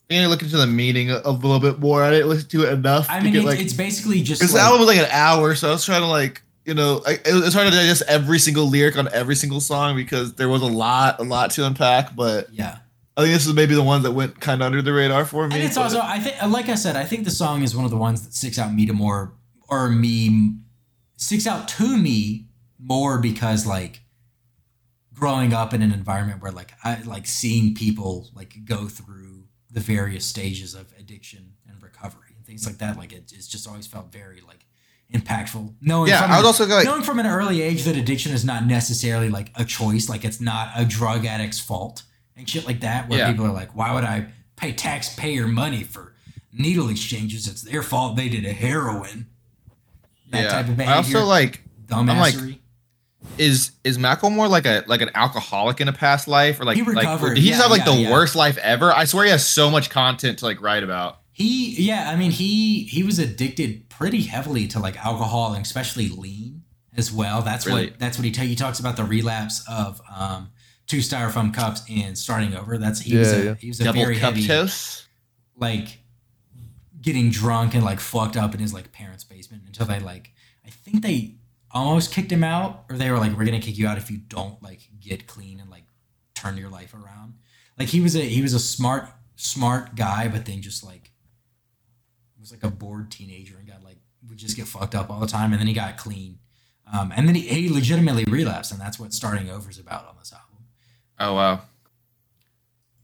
I need to look into the meaning a, a little bit more. I didn't listen to it enough I to mean, get it's, like it's basically just because like, the album was like an hour, so I was trying to like you know I, it was hard to digest every single lyric on every single song because there was a lot, a lot to unpack. But yeah. I think this is maybe the one that went kind of under the radar for me. And it's but- also, I think, like I said, I think the song is one of the ones that sticks out me to more, or me, sticks out to me more because like growing up in an environment where like I like seeing people like go through the various stages of addiction and recovery and things like that. Like it, it's just always felt very like impactful. Knowing Yeah, from I was an- also like- knowing from an early age that addiction is not necessarily like a choice. Like it's not a drug addict's fault and shit like that. Where Yeah. people are like, why would I pay taxpayer money for needle exchanges? It's their fault they did a heroin. That yeah. type of I also like dumbassery. like, is is Macklemore like a like an alcoholic in a past life or like He like recovered, did he yeah, have like yeah, the yeah. worst life ever? I swear he has so much content to like write about. He yeah, I mean he he was addicted pretty heavily to like alcohol and especially lean as well. That's Really? what that's what he ta- he talks about the relapse of um two styrofoam cups and starting over. That's he was a he was a Double very heavy toast. like getting drunk and like fucked up in his like parents' until they like I think they almost kicked him out or they were like we're gonna kick you out if you don't like get clean and like turn your life around. Like he was a he was a smart smart guy, but then just like was like a bored teenager and got like would just get fucked up all the time and then he got clean. Um, and then he, he legitimately relapsed and that's what starting over is about on this album. Oh wow.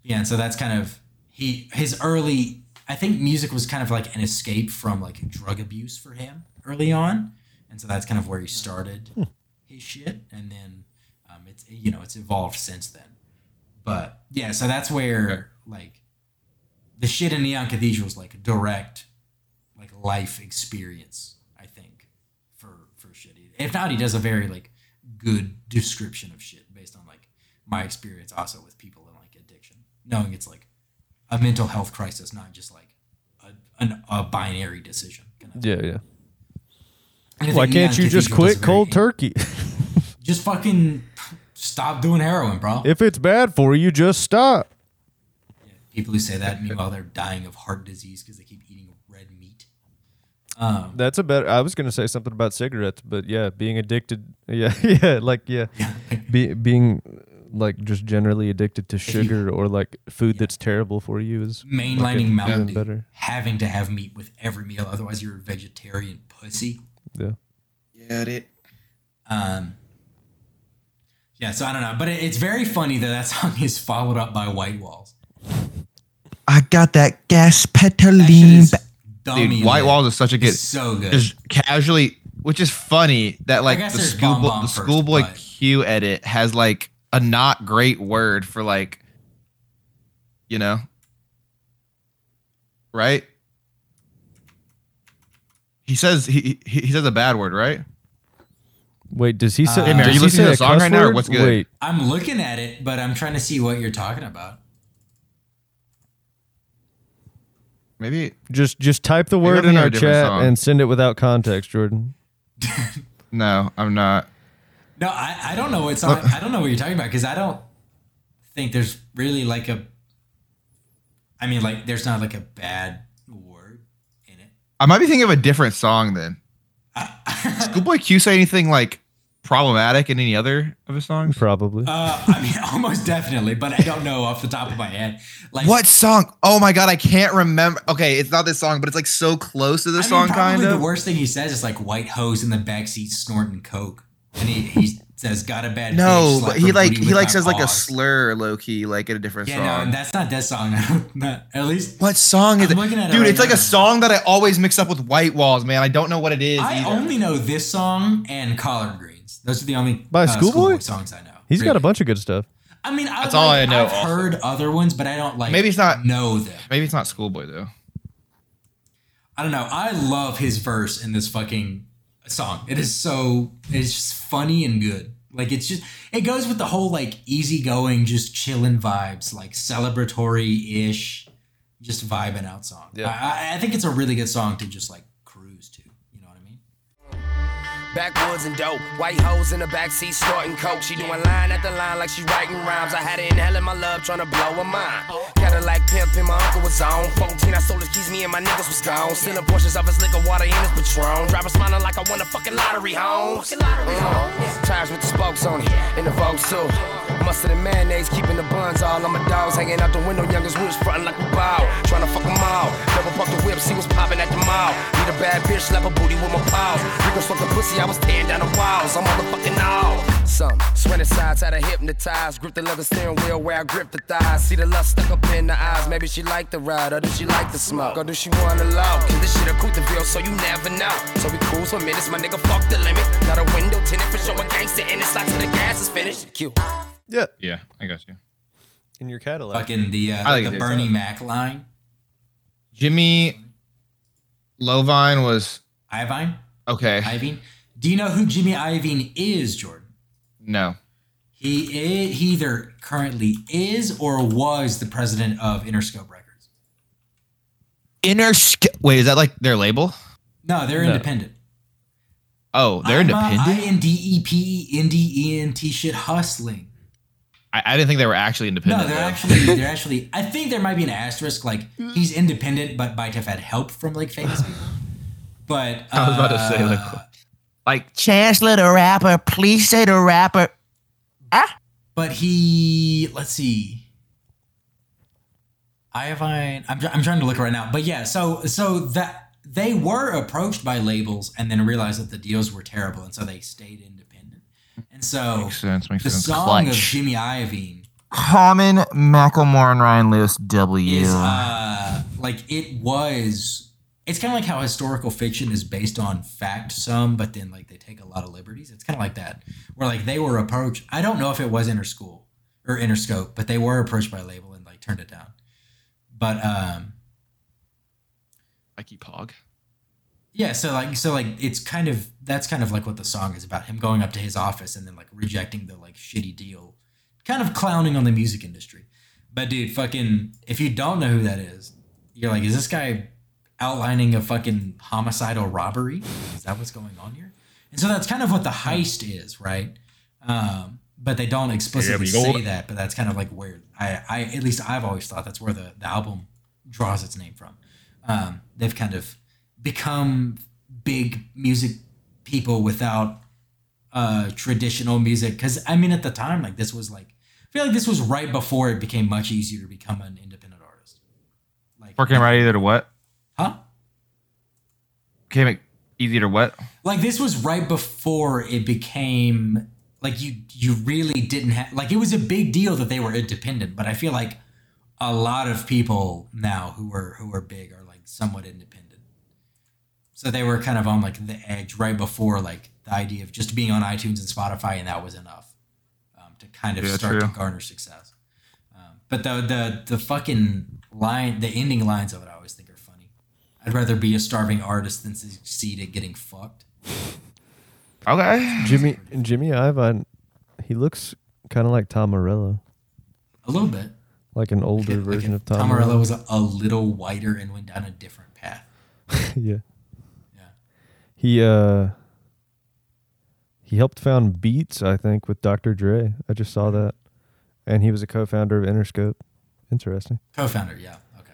Yeah, and so that's kind of he his early. I think music was kind of like an escape from like drug abuse for him early on, and so that's kind of where he started his shit, and then um, it's you know it's evolved since then. But yeah, so that's where like the shit in Neon Cathedral is like a direct, like life experience. I think for for shit. If not, he does a very like good description of shit based on like my experience also with people in like addiction, knowing it's like a mental health crisis, not just like a, an, a binary decision. kind of. Yeah, yeah. Why can't you just quit cold turkey? Just fucking stop doing heroin, bro. if it's bad for you, just stop. People who say that, meanwhile, they're dying of heart disease because they keep eating red meat. Um, That's a better. I was gonna say something about cigarettes, but yeah, being addicted. Yeah, yeah, like yeah, be, being like just generally addicted to sugar or like food that's terrible for you is mainlining like, Mountain Dew, better. having to have meat with every meal, otherwise you're a vegetarian pussy. Yeah. Yeah, it. Um, yeah, so I don't know, but it, it's very funny that that song is followed up by White Walls. I got that gas That shit Petaline. is ba- dummy Dude, White lit. Walls is such a good. It's so good. Just casually, which is funny that like the there's schoolboy the schoolboy but- Q edit has like a not great word for like, you know, right? He says he he, he says a bad word, right? Wait, does he say? Uh, Hey, man, are you he listening to the a song cuss right now, or what's good? Wait, I'm looking at it, but I'm trying to see what you're talking about. Maybe just just type the word in our chat song. and send it without context, Jordan. no, I'm not. No, I, I don't know what song. I don't know what you're talking about because I don't think there's really like a. I mean, like, there's not like a bad word in it. I might be thinking of a different song then. Schoolboy Q say anything like problematic in any other of his songs? Probably. Uh, I mean, almost definitely, but I don't know off the top of my head. Like What song? Oh my god, I can't remember. Okay, it's not this song, but it's like so close to I this mean, song, Kind of. the worst thing he says is like white hose in the backseat snorting coke, and he, he says got a bad. No, bitch, but he like he with like my says like a slur, low key, like in a different Yeah, song. no, that's not that song. Not- at least what song is I'm it? looking at it Dude, right it's like a song that I always mix up with White Walls, man. I don't know what it is. I either. only know this song and Collard Greens. Those are the only By uh, Schoolboy? songs I know. He's got a bunch of good stuff. I mean, I That's all like- I know I've also. heard other ones, but I don't like. Maybe it's not- know them. Maybe it's not Schoolboy though. I don't know. I love his verse in this fucking song. It is so. It's just funny and good. Like it's just. It goes with the whole like easygoing, just chilling vibes, like celebratory ish, just vibing out song. Yeah. I, I- I think it's a really good song to just like Backwoods and dope. White hoes in the backseat snorting coke. She doing line after line like she writing rhymes. I had it her inhaling my love, trying to blow her mind. Cadillac pimp and my uncle was on. 14, I sold his keys, me and my niggas was gone. Stealing portions of his liquor, water in his Patron. Driver smiling like I won a fucking lottery home. Uh, tires with the spokes on it, in the Vogue too. Mustard and mayonnaise, keeping the buns all on my dogs. Hanging out the window, youngest woods frontin' like a bow. Trying to fuck 'em all. Double park the whip, see what's poppin' at the mall. Need a bad bitch, slap a booty with my paws. Rico fuck the pussy, I was tearing down the walls. I'm motherfucking all. Some sweating sides had her hypnotized. Grip the leather steering wheel where I grip the thighs. See the lust stuck up in the eyes. Maybe she like the ride, or does she like the smoke? Or does she wanna love? Cause this shit a Coupe de Ville, so you never know. So we cruise for minutes, my nigga fuck the limit. Got a window tinted for showing gangster in it. Slide till the gas is finished. Q. Yeah, Yeah, I got you. in your Cadillac. Fucking the uh, like the it. Bernie Mac line. Jimmy Lovine was Ivine. okay. Iovine. Do you know who Jimmy Iovine is, Jordan? No. He i- he either currently is or was the president of Interscope Records. Inner sk- wait, is that like their label? No, they're No. independent. Oh, they're independent. I N D E P N D E N T shit hustling. I, I didn't think they were actually independent. No, they're though. actually they're actually. I think there might be an asterisk like he's independent, but might have had help from like famous people. But I was about to say uh, like, like Chancellor the rapper, please say the rapper. Ah. but he let's see iovine I'm, I'm trying to look right now but yeah so so that they were approached by labels and then realized that the deals were terrible and so they stayed independent and so makes sense. Makes the sense. song of jimmy iovine Common Macklemore and Ryan Lewis W. is uh like it was it's kind of like how historical fiction is based on fact some but then like they take a lot of liberties. It's kind of like that where like they were approached i don't know if it was interschool or interscope but they were approached by a label and like turned it down. But um Mikey Pog. yeah so like so like it's kind of that's kind of like what the song is about him going up to his office and then like rejecting the like shitty deal kind of clowning on the music industry. But dude fucking if you don't know who that is you're like is this guy outlining a fucking homicidal robbery is that what's going on here and so that's kind of what the heist is right um but they don't explicitly we go. say that but that's kind of like where i i at least i've always thought that's where the, the album draws its name from um they've kind of become big music people without uh traditional music because i mean at the time like this was like i feel like this was right before it became much easier to become an independent artist like Working right either to what? Huh? Came it easy to what? like this was right before it became like you you really didn't have like it was a big deal that they were independent but i feel like a lot of people now who are who are big are like somewhat independent. So they were kind of on like the edge right before like the idea of just being on itunes and spotify and that was enough um, to kind of Yeah, start to garner success. Um, but the the the fucking line the ending lines of it i always think are funny i'd rather be a starving artist than succeed at getting fucked Okay. Jimmy Jimmy Iovine, he looks kind of like Tom Morello, A little bit. like an older Like version if of Tom, Tom Morello was a, a little whiter and went down a different path. yeah. Yeah. He uh he helped found Beats, I think, with Dr. Dre. I just saw that. And he was a co-founder of Interscope. Interesting. Co-founder, yeah. Okay.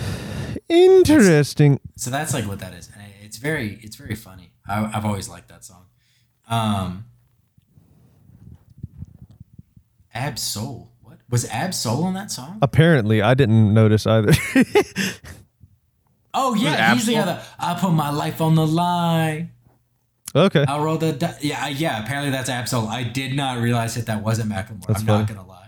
Interesting. So that's like what that is, and it's very, it's very funny. I, I've always liked that song. Um, Ab Soul. What was Ab Soul on that song? Apparently, I didn't notice either. Oh yeah, Ab he's the other. I put my life on the line. okay. I'll roll the di- yeah, yeah. Apparently that's Ab Soul. I did not realize that that wasn't Macklemore. That's I'm funny. not gonna lie.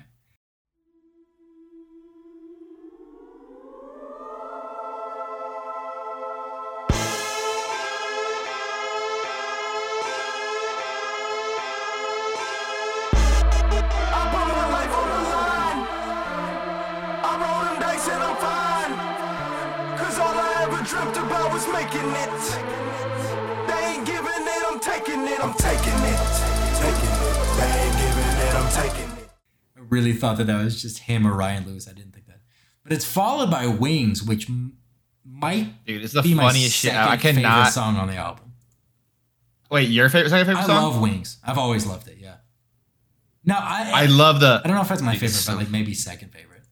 Really thought that that was just him or Ryan Lewis. I didn't think that. But it's followed by Wings, which m- might Dude, it's the be funniest shit. I second favorite cannot. song on the album. Wait, your favorite second favorite I song? love Wings. I've always loved it. Yeah. No, I I love the. I don't know if that's my favorite, so- but like maybe second favorite.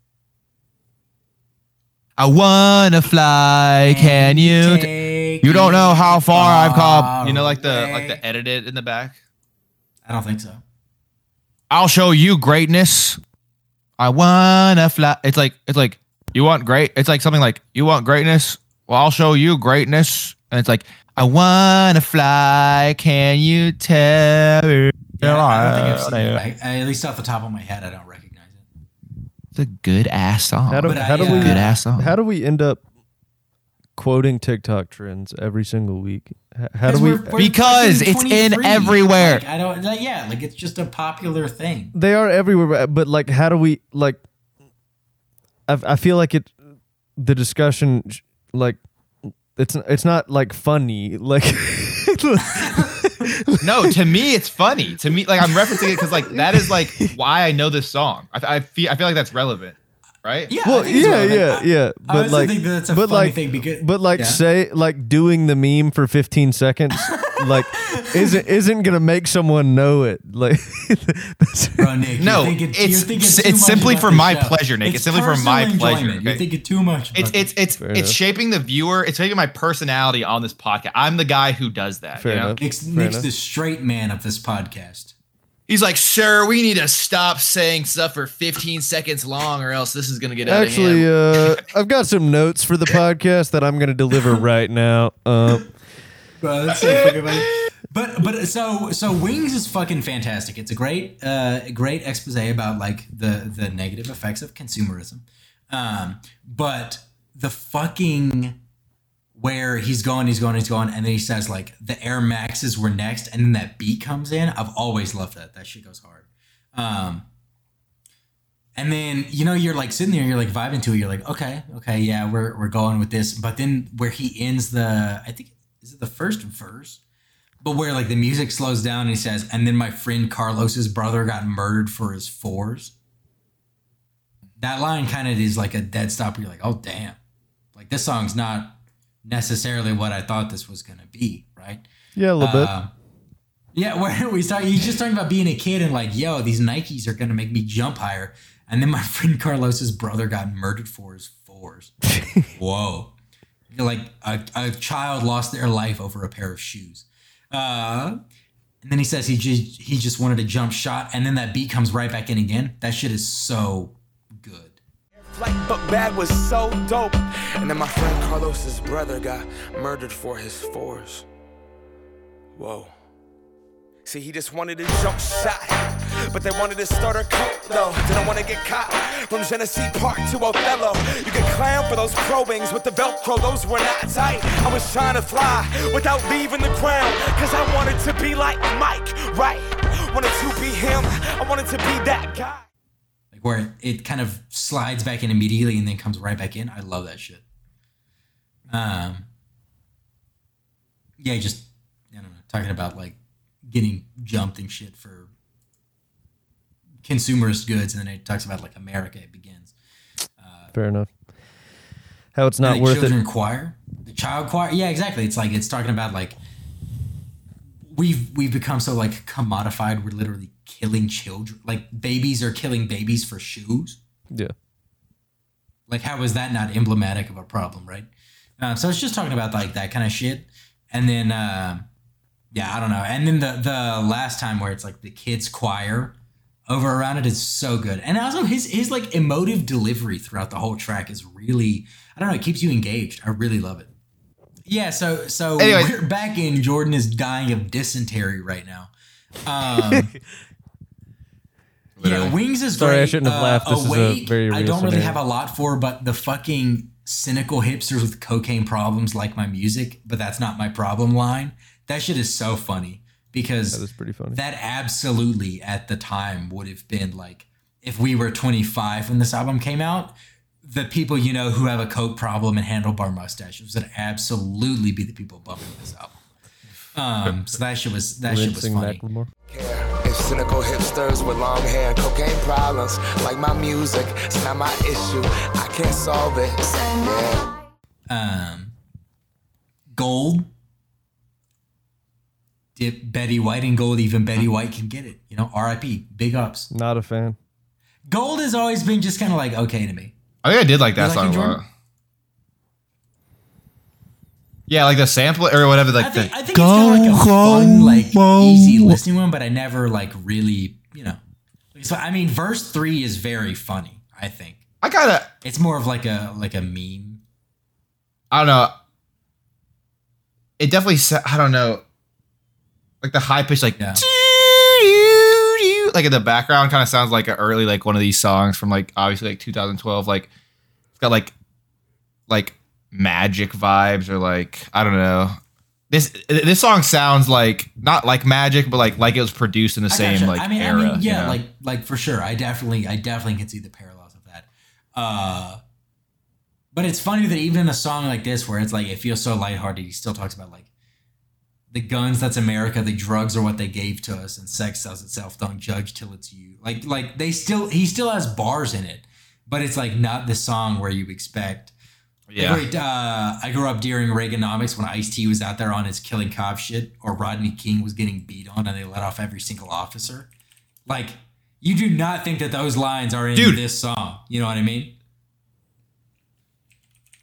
I wanna fly. Can you? t- you don't know how far I've come. You know, like the like the edited in the back. I don't think so. I'll show you greatness. I wanna fly. It's like it's like you want great. It's like something like you want greatness. Well, I'll show you greatness. And it's like I wanna fly. Can you tell? Yeah, I don't think I've seen it. I, I- at least off the top of my head, I don't recognize it. It's a good ass song. How do, But how I, do we good ass song. how do we end up quoting TikTok trends every single week? H- How do we? we're- we're Because it's in everywhere. Like, I don't. Like, yeah, like it's just a popular thing. They are everywhere, but- but like, how do we like? I I feel like it, the discussion, like, it's it's not like funny, like. no, to me it's funny. To me, like I'm referencing it because like that is like why I know this song. I, I feel I feel like that's relevant, right? Yeah. I well, think yeah, relevant. yeah, I- yeah. But also like, think that's a but funny like, thing because- but like, yeah. say like doing the meme for 15 seconds, like, isn't isn't gonna make someone know it. Like, that's, Bro, Nick, No, thinking- it's- you're it's simply for my show. pleasure, Nick. It's simply for my pleasure, enjoyment. You're okay? thinking too much. It's about it's it's Fair it's enough. shaping the viewer. It's making my personality on this podcast. I'm the guy who does that. Fair you know? enough. Nick's, Fair Nick's enough. the straight man of this podcast. He's like, sir, we need to stop saying stuff for 15 seconds long, or else this is gonna get out Actually, of hand. uh, I've got some notes for the podcast that I'm gonna deliver right now. Um, Bro, that's so fucking funny. But but so so Wings is fucking fantastic. It's a great uh great expose about like the the negative effects of consumerism. Um but the fucking where he's going, he's going, he's going, and then he says like the Air Maxes were next, and then that beat comes in. I've always loved that. That shit goes hard. Um and then you know you're like sitting there, you're like vibing to it. You're like, okay, okay, yeah, we're we're going with this. But then where he ends the, I think is it the first verse, but where like the music slows down and he says, and then my friend Carlos's brother got murdered for his fours. That line kind of is like a dead stop. Where you're like, oh damn, like this song's not necessarily what I thought this was gonna be, right? yeah, a little bit. Uh, yeah, where we start, he's just talking about being a kid and like, yo, these Nikes are gonna make me jump higher. And then my friend Carlos's brother got murdered for his fours. Whoa. Like a, a child lost their life over a pair of shoes. Uh, and then he says he just he just wanted a jump shot, and then that beat comes right back in again. That shit is so. Flight book bag was so dope. And then my friend Carlos's brother got murdered for his fours. Whoa. See, he just wanted a jump shot, but they wanted to start a cult, though. Didn't want to get caught from Genesee Park to Othello. You could clown for those Pro Wings with the Velcro, those were not tight. I was trying to fly without leaving the ground, cause I wanted to be like Mike, right? Wanted to be him, I wanted to be that guy. Where it, kind of slides back in immediately and then comes right back in. I love that shit. Um, yeah, just I don't know, talking about like getting jumped and shit for consumerist goods, and then it talks about like America. It begins. Fair enough. How it's not worth children it. choir, the child choir. Yeah, exactly. It's like it's talking about like we've we've become so like commodified. We're literally killing children. Like babies are killing babies for shoes. Yeah. Like, how is that not emblematic of a problem, right? Um, so it's just talking about like that kind of shit, and then um yeah, I don't know. And then the the last time where it's like the kids choir over around it is so good, and also his his like emotive delivery throughout the whole track is really I don't know. It keeps you engaged. I really love it. Yeah. So so Anyway. we're back in. Jordan is dying of dysentery right now. Um, yeah, Wings is Sorry, I shouldn't have Uh, laughed. This is a Awake, very I don't really scenario. have a lot for, but the fucking cynical hipsters with cocaine problems like my music, but that's not my problem line. That shit is so funny because That is pretty funny. that absolutely at the time would have been like if we were 25 when this album came out the people you know who have a coke problem and handlebar mustaches would absolutely be the people bumping this album um so that shit was that shit was Rinsing funny Macklemore. if cynical hipsters with long hair and cocaine problems like my music it's not my issue i can't solve it yeah um gold Dip Betty White in gold. Even Betty White can get it. You know, R.I.P. Big ups. Not a fan. Gold has always been just kind of like okay to me. I think I did like that like song a lot. Yeah, like the sample or whatever. Like I think, the I think it's kind of like a fun, like easy listening one, but I never like really, you know. So I mean, verse three is very funny. I think I gotta. it's more of like a like a meme. I don't know. It definitely. I don't know. Like the high pitch, like Yeah. like in the background, kind of sounds like an early like one of these songs from like obviously like 2012. Like it's got like like magic vibes or like I don't know. This this song sounds like not like magic, but like like it was produced in the I same gotcha. like I mean, era. I mean, you yeah, know? like like for sure. I definitely, I definitely can see the parallels of that. Uh, but it's funny that even in a song like this, where it's like it feels so lighthearted, he still talks about like the guns. That's America. The drugs are what they gave to us, and sex sells itself. Don't judge till it's you. Like like they still, he still has bars in it, but it's like not the song where you expect. Yeah. Great. Uh, I grew up during Reaganomics when Ice T was out there on his killing cop shit, or Rodney King was getting beat on, and they let off every single officer. Like, you do not think that those lines are in Dude. this song. You know what I mean?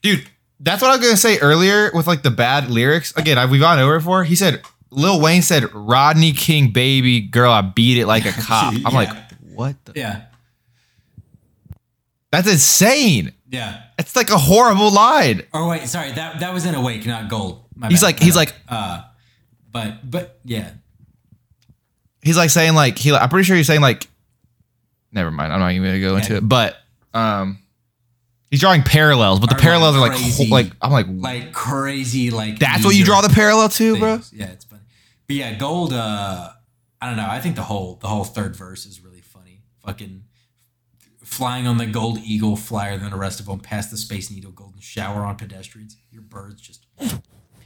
Dude, that's what I was gonna say earlier with like the bad lyrics. Again, I, we've gone over it before. He said, Lil Wayne said, Rodney King, baby girl, I beat it like a cop. I'm Yeah. like, what? The? Yeah. That's insane. Yeah. It's like a horrible line. Oh wait, sorry, that that was in Awake, not Gold. My He's bad, like, he's bad. like, uh, but but yeah, he's like saying like he. I'm pretty sure he's saying like. Never mind. I'm not even gonna go into it. But um, he's drawing parallels. But the Are, like, parallels are like crazy. ho- like I'm like, like crazy, like that's what you draw the parallel to, bro. Yeah, it's funny. But yeah, Gold. Uh, I don't know. I think the whole the whole third verse is really funny. Fucking flying on the gold eagle, flyer than the rest of them, past the space needle, golden shower on pedestrians. Your birds just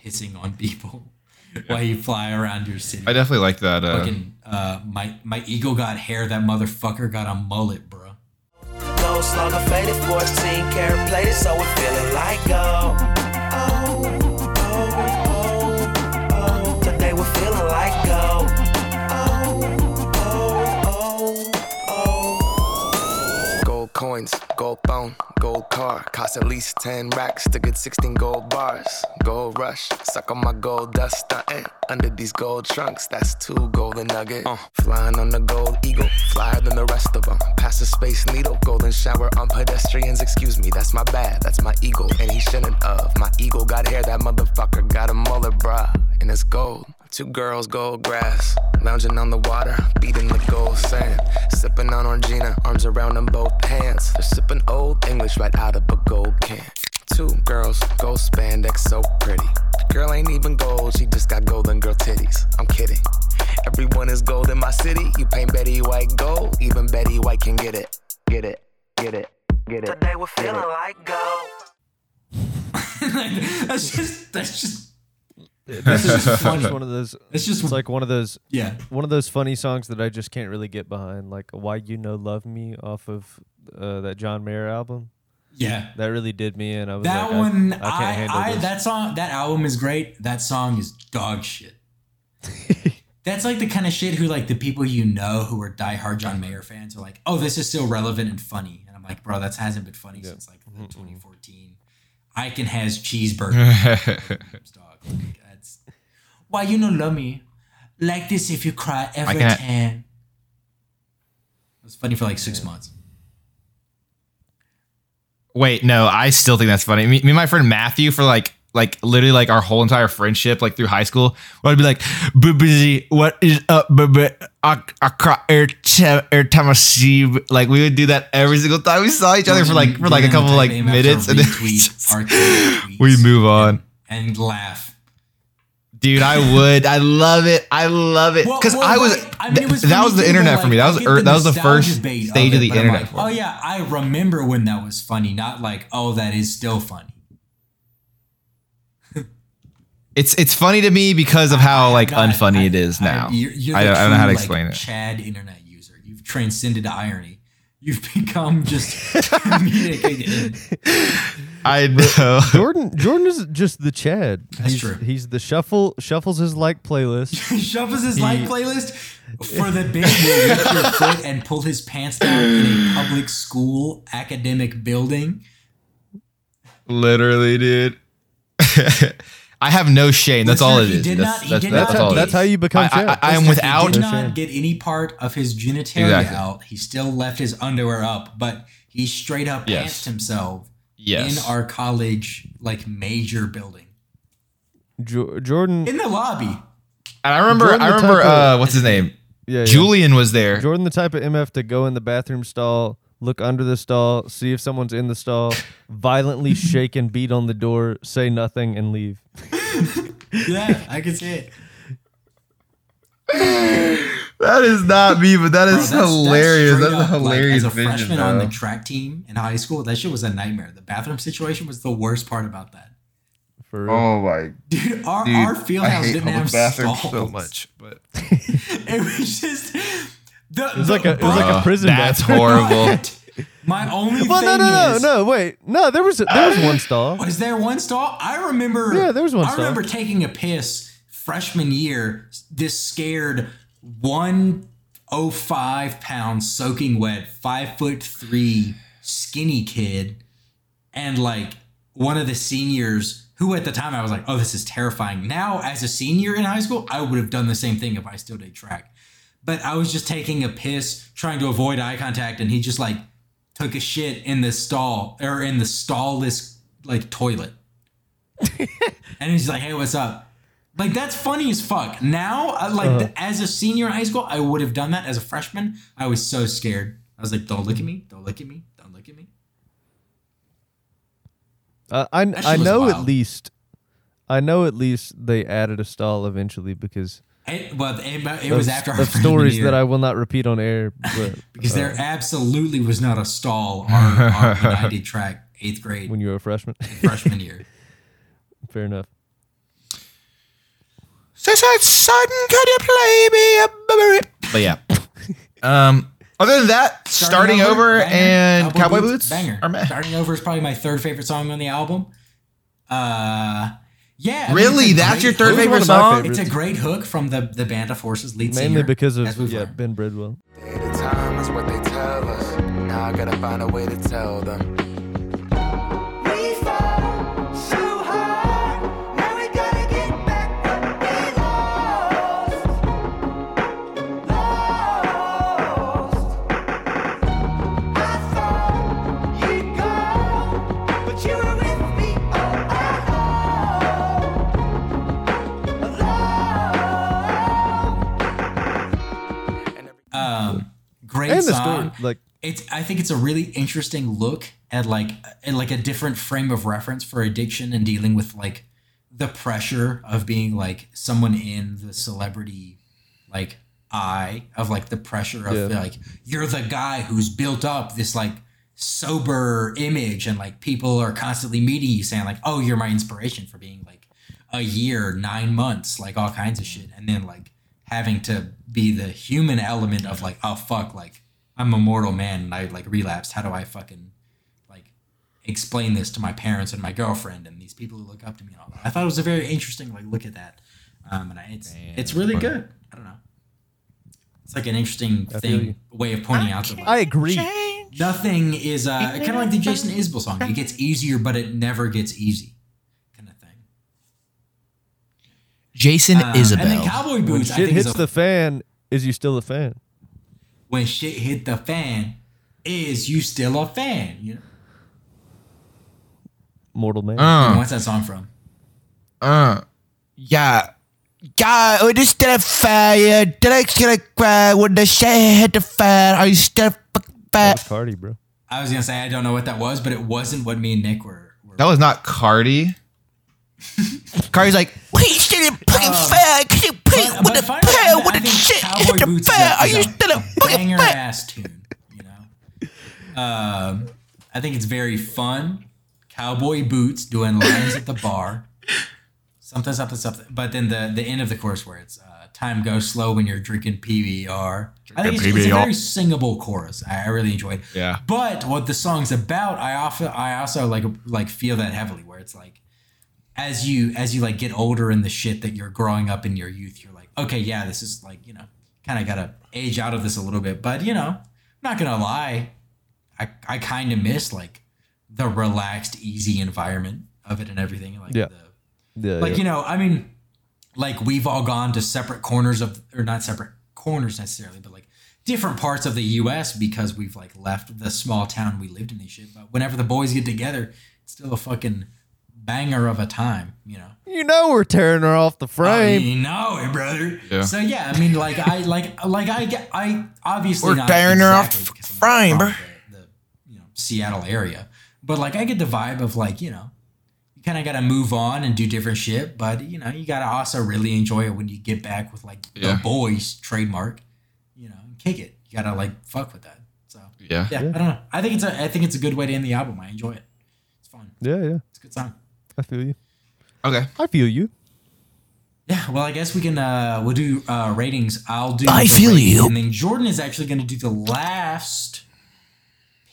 pissing on people while you fly around your city. I definitely like that. Uh, Fucking uh, my my eagle got hair. That motherfucker got a mullet, bro. Gold slugger faded 14 karat plated, so we're feeling like gold. Oh, oh, oh, oh. Today we're feeling like gold. Coins, gold phone, gold car. Cost at least 10 racks to get 16 gold bars. Gold rush, suck on my gold dust stuntin'. Under these gold trunks, that's two golden nuggets. Uh, flying on the gold eagle, flyer than the rest of them. Pass the space needle, golden shower on pedestrians. Excuse me, that's my bad, that's my eagle, and he shouldn't of. My eagle got hair, that motherfucker got a mullet, bruh, and it's gold. Two girls, gold grass, lounging on the water, beating the gold sand. Sipping on Orangina, arms around them both hands. They're sipping old English right out of a gold can. Two girls, gold spandex, so pretty. Girl ain't even gold, she just got golden girl titties. I'm kidding. Everyone is gold in my city. You paint Betty White gold, even Betty White can get it. Get it, get it, get it. Today we're feeling like gold. that's just that's just That's just just funny. one of those. it's just It's like one of those yeah. one of those funny songs that I just can't really get behind, like "Why You Know Love Me" off of uh, that John Mayer album. Yeah. That really did me in. I was That like, one, I, I, can't I, handle this. that song, that album is great. That song is dog shit. That's like the kind of shit who like the people you know who are diehard John Mayer fans are like, oh, this is still relevant and funny. And I'm like, bro, that hasn't been funny since like 2014. Icon has cheeseburger. dog. Like, that's why you don't love me like this. If you cry every I can't- time. It was funny for like six months. Wait, no, I still think that's funny. Me, me and my friend Matthew for like like literally like our whole entire friendship, like through high school, i'd be like, "Busy, what is up, baby? I, I cry every time, every time I see you." Like we would do that every single time we saw each other for like for like a couple like minutes, and then we, just- we move on. and laugh. Dude, I would. I love it. I love it because well, I was. I mean, was that was the internet but, for me. That was er, that was the first stage it, of the internet. like, for oh yeah, I remember when that was funny. Not like, oh, that is still funny. It's it's funny to me because of how like God, unfunny I- it is I- now. you're- you're I, I don't know how to true, like, explain it. Chad internet user. You've transcended irony. You've become just comedic again. I know. Jordan Jordan is just the Chad. That's he's, true. He's the shuffle shuffles his like playlist. shuffles his like playlist for the bit will reach your foot and pull his pants down in a public school academic building. Literally, dude. I have no shame. That's all it Listener, he did That's, not- that's, did that's not That's how you become I, Chad. I, I am without. He did not get any part of his genitalia Exactly. out. He still left his underwear up, but he straight up Yes. pantsed himself Yes. in our college like major building Jo- Jordan, in the lobby. And I remember. Jordan I remember. type of- Uh, what's his name? yeah, yeah. Julian was there. Jordan, the type of MF to go in the bathroom stall, look under the stall, see if someone's in the stall, violently shake and beat on the door, say nothing, and leave. Yeah, I can see it. That is not me, but that Bro, that's- hilarious. straight That's, a up, like, as a vision, freshman on the track team in high school, that shit was a nightmare. The bathroom situation was the worst part about that. For oh real. Oh my Dude, our, dude! our field house didn't have bathrooms stalls. so much, but It was just the, It was like a it was like a prison That's bathroom. horrible. My only Well, no, thing no, no, is, no. Wait, no. There was there was one stall. Was there one stall? I remember. Yeah, there was one I stall. remember taking a piss freshman year. This scared one oh five pounds soaking wet, five foot three skinny kid, and like one of the seniors who at the time I was like, oh, this is terrifying. Now, as a senior in high school, I would have done the same thing if I still did track. But I was just taking a piss, trying to avoid eye contact, and he just like took a shit in the stall or in the stallless like toilet. and he's like, "Hey, what's up?" Like that's funny as fuck. Now, like Uh-huh. as a senior in high school, I would have done that. As a freshman, I was so scared. I was like, "Don't look at me! Don't look at me! Don't look at me!" Uh, I I know at least, I know at least they added a stall eventually because It, well, it, it was of, after our stories year, that I will not repeat on air. But because uh, there absolutely was not a stall our when I did track eighth grade when you were a freshman, freshman year. fair enough. Said son, could you play me a memory? But yeah. Um. Other than that, starting, over, banger. and cowboy, boots, banger. are meh. Starting over is probably my third favorite song on the album. Uh, yeah. I mean, Really, it's a that's great your third hook. Favorite of my song? favorites. It's a great hook from the the Band of Horses lead Mainly singer, because of as we've yeah learned. Ben Bridwell. Day at a time is what they tell us. Now I gotta find a way to tell them. Great And the song. story, like it's I think it's a really interesting look at like at like a different frame of reference for addiction and dealing with like the pressure of being like someone in the celebrity like eye of like the pressure of Yeah. like you're the guy who's built up this like sober image and like people are constantly meeting you saying like oh you're my inspiration for being like a year nine months like all kinds of shit and then like having to be the human element of like oh fuck like i'm a mortal man and i like relapsed how do i fucking like explain this to my parents and my girlfriend and these people who look up to me and all that i thought it was a very interesting like look at that um and I, it's it's really good i don't know it's like an interesting I thing you. way of pointing out that like, I agree. nothing is uh kind of like the Jason Isbell song. It gets easier, but it never gets easy, kind of thing. Jason Uh, Isbell. And then Cowboy When Boots. I shit think is hits a- the fan, is you still a fan? When shit hit the fan, is you still a fan? You know, Mortal man. uh, what's that song from? uh, yeah. God, we just did a fire. Did I get a cry when the shit hit the fan? Are you still fucking that fat? was Cardi, bro. I was gonna say I don't know what that was, but it wasn't what me and Nick were. were That was not Cardi. Cardi's like, we still fucking fat. Can you pay but- with but the finally, pair I- with I the think shit Cowboy hit the Boots is fan? a- Are you still a fucking banger fat? ass tune? You know, um, I think it's very fun. Cowboy boots doing lines at the bar. something something something. But then the the end of the chorus where it's uh, time goes slow when you're drinking PBR. I think it's, it's a very singable chorus. I, I really enjoyed. Yeah. But what the song's about, I often I also like like feel that heavily where it's like as you as you like get older in the shit that you're growing up in your youth, you're like, okay, yeah, this is like, you know, kind of gotta age out of this a little bit. But you know, I'm not gonna lie, I I kind of miss like the relaxed, easy environment of it and everything. Like Yeah. the Yeah, like yeah. you know i mean like we've all gone to separate corners of or not separate corners necessarily but like different parts of the us because we've like left the small town we lived in and shit but whenever the boys get together it's still a fucking banger of a time you know You know we're tearing her off the frame. you know it brother Yeah. so yeah i mean like i like like i get i obviously We're not tearing her off exactly because I'm frame, from bro. the, the you know seattle area but like i get the vibe of like you know you kind of got to move on and do different shit, but you know, you got to also really enjoy it when you get back with like Yeah. the boys trademark, you know, and kick it. You got to like fuck with that. So Yeah. yeah, I don't know. I think it's a I think it's a good way to end the album. I enjoy it. It's fun. Yeah, yeah. It's a good song. I feel you. Okay. I feel you. Yeah, well, I guess we can uh we'll do uh ratings. I'll do I feel ratings, you. And then Jordan is actually going to do the last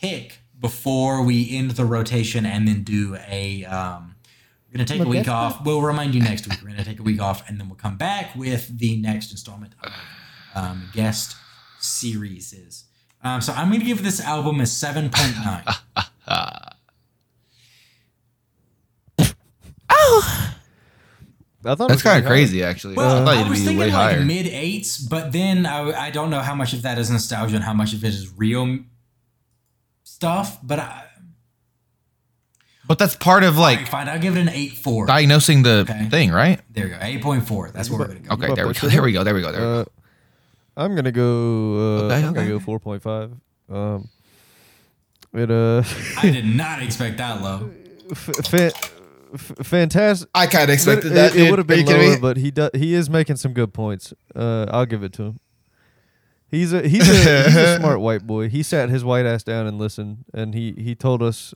pick before we end the rotation and then do a um we're going to take a week off. We'll remind you next week. We're going to take a week off and then we'll come back with the next installment of um guest series is. Um, so I'm going to give this album a 7.9. I thought That's kind of pretty high. crazy, actually. Well, I thought I you'd was be thinking way like higher. mid eights, but then I, I don't know how much of that is nostalgia and how much of it is real stuff. But I, but that's part of like, like fine, I'll give it an eight four. diagnosing the Okay. thing, right? There you go, eight point four. That's where we're gonna go. Okay, there we go. There we go. There we go. There we go. Uh, I'm gonna go. Uh, Okay, I'm gonna go four point five. Um, it uh, I did not expect that low. f- fa- f- fantastic. I kind of It, it, it would have been lower, but he does. He is making some good points. Uh, I'll give it to him. He's a he's a, he's a smart white boy. He sat his white ass down and listened, and he he told us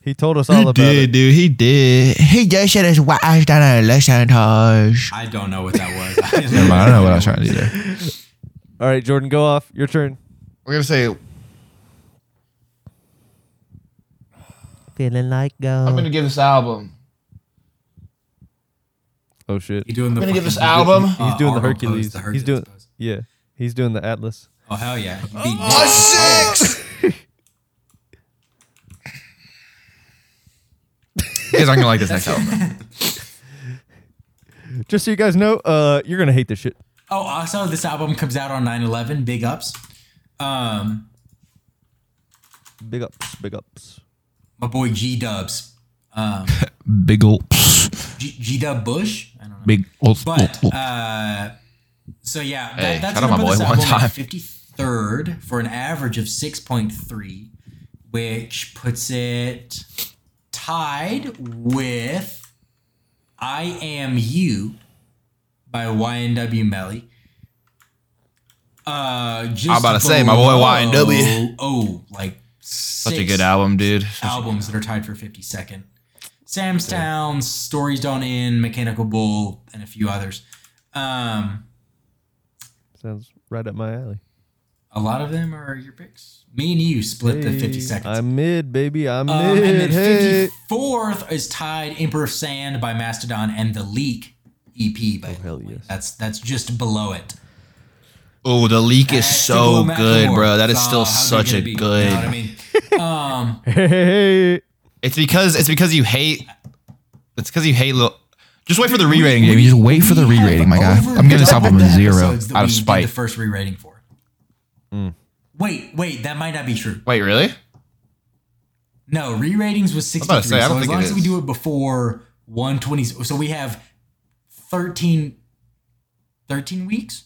he told us all about it. dude. He did. He just said his wife down and listen to us. I don't know what that was. I Never mind. I don't know what I was trying to do there. All right, Jordan, go off. Your turn. We're gonna say Feeling like I'm gonna give this album. Oh shit. You doing the I'm gonna give this album- He's uh, doing the Hercules. pose, the He's doing pose. yeah. He's doing the Atlas. Oh hell yeah! You beat me. Oh, six. You guys aren't gonna like this next album. Just so you guys know, uh, you're gonna hate this shit. Oh, also, this album comes out on 9/11. Big ups. Um, Big ups, big ups. my boy G Dubs. Um, Big ol' G Dub Bush. I don't know. big ol' But uh, so yeah, that, Hey, that's shout out my boy one time. 53rd for an average of 6.3, which puts it tied with "I Am You" by YNW Melly. Uh, just I'm about to say, my boy YNW. Oh, like Such a good album, dude. albums that are tied for 52nd. Sam's Town, Stories Don't End, Mechanical Bull, and a few others. Um, Sounds right up my alley. a lot of them are your picks. Me and you split the 50 seconds. I'm mid, baby. I'm um, and mid. then Hey. 54th is tied Emperor of Sand by Mastodon and The Leak EP by Oh, hell yes. That's that's just below it. Oh, the leak is That's so good, Macklemore. bro. That is still how such a be? good. You know what I mean? Um, Hey, hey, hey. It's because it's because you hate. It's because you hate. Little, just wait for the re-rating, Jamie. Just wait for the we re-rating, my guy. I'm giving this album a zero out of spite. The first re-rating for. Mm. Wait, wait, that might not be true. Wait, really? No, re-ratings was was about 63. say, I so don't as think long it as we do it before 120, so we have 13, 13 weeks.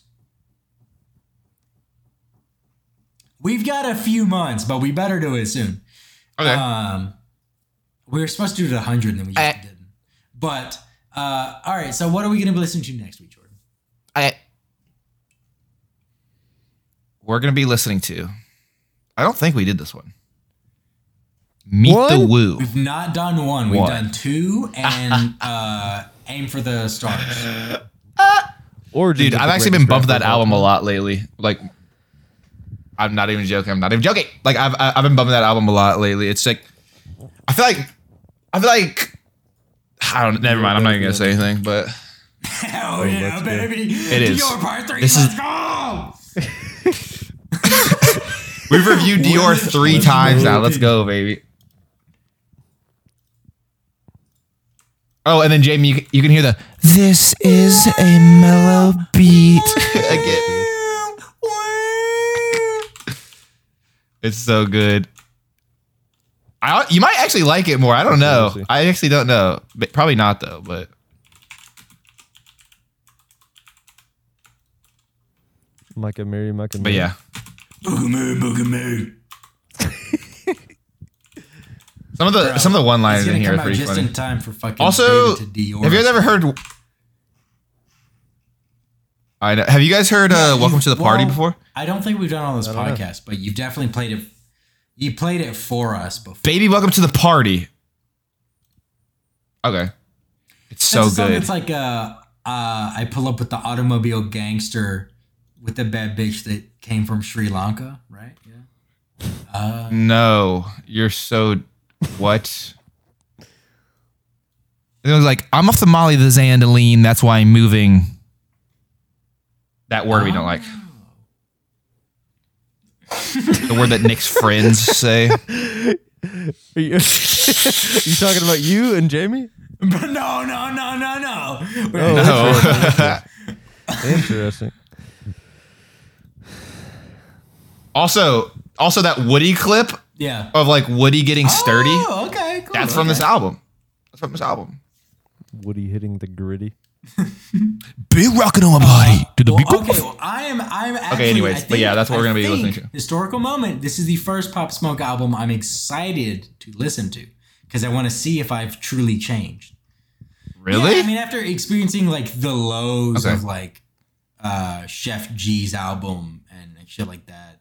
We've got a few months, but we better do it soon. Okay. Um, we were supposed to do it at 100 and then we just I- didn't. But, uh, all right, so what are we going to be listening to next week, Jordan? I. We're gonna be listening to. I don't think we did this one. Meet the Woo. We've not done one. We've One. done two and uh aim for the stars. Or Dude, I've actually been bumping that album a lot lately. Like, I'm not even joking. I'm not even joking. Like, I've I've been bumping that album a lot lately. It's like, I feel like, I feel like, I don't. Never mind. I'm not even gonna say anything. But Hell yeah, baby! It is. Dior part three. This let's is- go. we've reviewed Dior three times now. Let's go, baby. Oh, and then Jamie, you can, you can hear the This is a mellow beat. again. It's so good. I, you might actually like it more. I don't know. We'll. I actually don't know. But probably not though. But Mike Amiri, Micah but Mary. yeah, Boogaloo, boogaloo. some of the some of the one It's liners in here come are out pretty just funny. in time for fucking Also, to Dior. have you guys ever heard? I know. Have you guys heard uh, you- "Welcome to the Party" well, before? I don't think we've done on this I don't know. podcast, but you've definitely played it. You played it for us before. Baby, welcome to the party. Okay, it's so That's a song good. It's like uh, uh, I pull up with the automobile gangster with the bad bitch that came from Sri Lanka, right? Yeah. No, you're so what? It was like I'm off the Molly the Zandaline. That's why I'm moving. That word we don't like. The word that Nick's friends say. Are you, you talking about you and Jamie? But no, no, no, no, no. Oh, No. Interesting. also, also that Woody clip Yeah. of like Woody getting sturdy. Oh, okay, cool. That's from this album. That's from this album. Woody hitting the gritty. Big rockin' on my body. To the Well, beat. okay, well, I am. I'm actually. anyways, I but yeah, that's what I we're gonna be listening to. Historical moment. This is the first Pop Smoke album I'm excited to listen to because I want to see if I've truly changed. Really? Yeah, I mean, after experiencing like the lows Okay. of like uh, Sheff G's album and, and shit like that,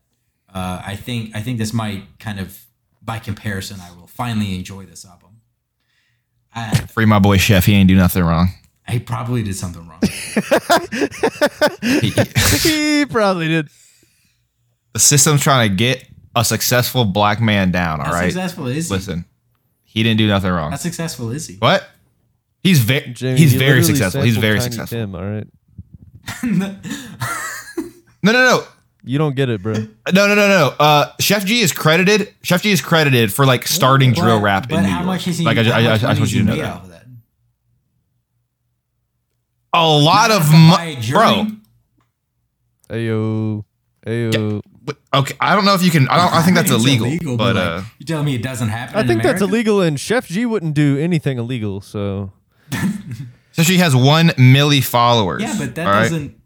uh, I think I think this might kind of, by comparison, I will finally enjoy this album. I, Free my boy Sheff. He ain't do nothing wrong. I probably did something wrong. He- he probably did. the system's trying to get a successful black man down. All How right. successful is he? Listen, he didn't do nothing wrong. How successful is he? what? He's very Jamie, he's you very successful. He's sampled very Tiny successful. Tim, all right. No, no, no. You don't get it, bro. No, no, no, no. Uh, Sheff G is credited. Sheff G is credited for like starting drill rap But in New how York. much is he? like I, how I, I, I just want you to he know made that. Off of that? A lot of money, to buy a mo- jury? bro. Ayo. Ayo. but- Okay, I don't know if you can. I don't. I think that's It's illegal. but like, uh, you telling me it doesn't happen? I in think that's illegal, and Sheff G wouldn't do anything illegal. So so she has one milli followers. Yeah, but that all right? doesn't.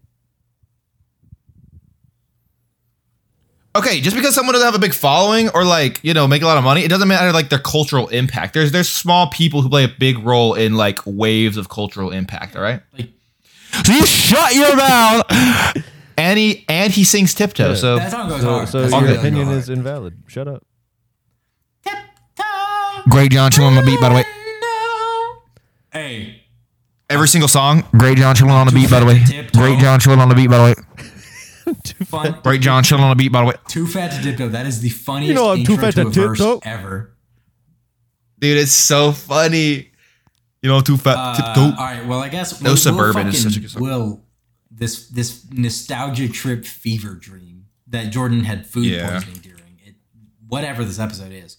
Okay, just because someone doesn't have a big following or like you know make a lot of money, it doesn't matter like their cultural impact. There's there's small people who play a big role in like waves of cultural impact. All right, Like so you shut your mouth. and he and he sings tiptoe. Yeah. So that song goes so, hard. so your song Okay. does opinion go is invalid. Shut up. Tiptoe. Great John chilling on the beat. By the way, Hey, every single song. Great John chilling on the beat. By the way, Great John chilling on the beat. By the way, fun. Great John chilling on a beat. By the way, Too fat to dip tiptoe. That is the funniest You know I'm too intro fat to to a verse tiptoe. ever. dude, it's so funny. You know, too fat. Uh, tiptoe. all right. Well, I guess No we'll, Suburban we'll is such a good song. Will this this nostalgia trip fever dream that Jordan had food Yeah. poisoning during it, whatever this episode is.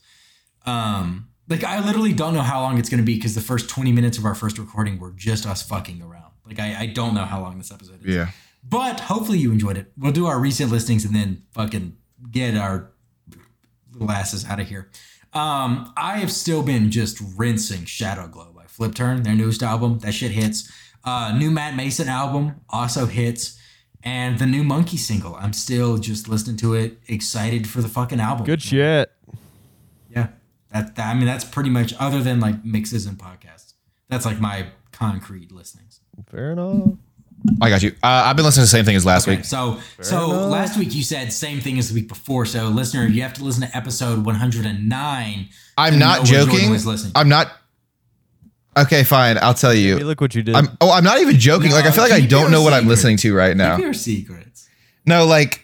Um, like I literally don't know how long it's gonna be because the first twenty minutes of our first recording were just us fucking around. Like I, I don't know how long this episode is. Yeah. But hopefully you enjoyed it. We'll do our recent listings and then fucking get our little asses out of here. Um, I have still been just rinsing Shadowglow by flipturn, their newest album. That shit hits. Uh, new Matt Maeson album also hits. And the new Monkey single. I'm still just listening to it, excited for the fucking album. Good shit. Yeah. That, that I mean that's pretty much other than like mixes and podcasts. That's like my concrete listenings. Fair enough. I got you. Uh, I've been listening to the same thing as last Okay, week. so so enough. last week you said same thing as the week before. So listener, you have to listen to episode 109. I'm not know what Jordan joking. I'm not. Okay, fine. I'll tell Hey, you. look what you did. I'm oh, I'm not even joking. No, like I feel like I don't your know what I'm listening to right now. Keep your secrets. No, like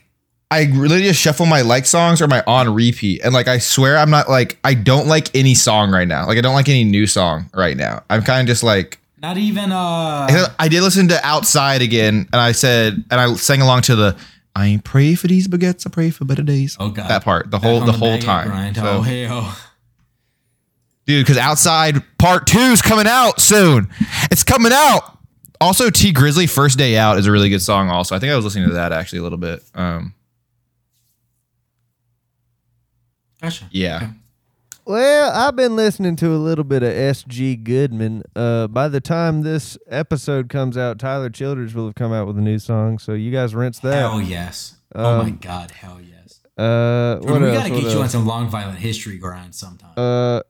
I really just shuffle my like songs or my on repeat, and like I swear I'm not like I don't like any song right now. Like I don't like any new song right now. I'm kind of just like Not even uh I did listen to Outside again, and I said and I sang along to the I ain't pray for these baguettes, I pray for better days. Oh god. that part the whole on the whole time. So- Oh hell. dude because outside part two's coming out soon it's coming out also Tee Grizzley first day out is a really good song also i think i was listening to that actually a little bit um Gotcha. yeah Well, I've been listening to a little bit of S.G. Goodman. Uh, by the time this episode comes out, Tyler Childers will have come out with a new song. So you guys rinse that. Hell yes. oh my Um, god, hell yes. Uh, what we else? gotta What get you on some long violent history grind sometime. Uh,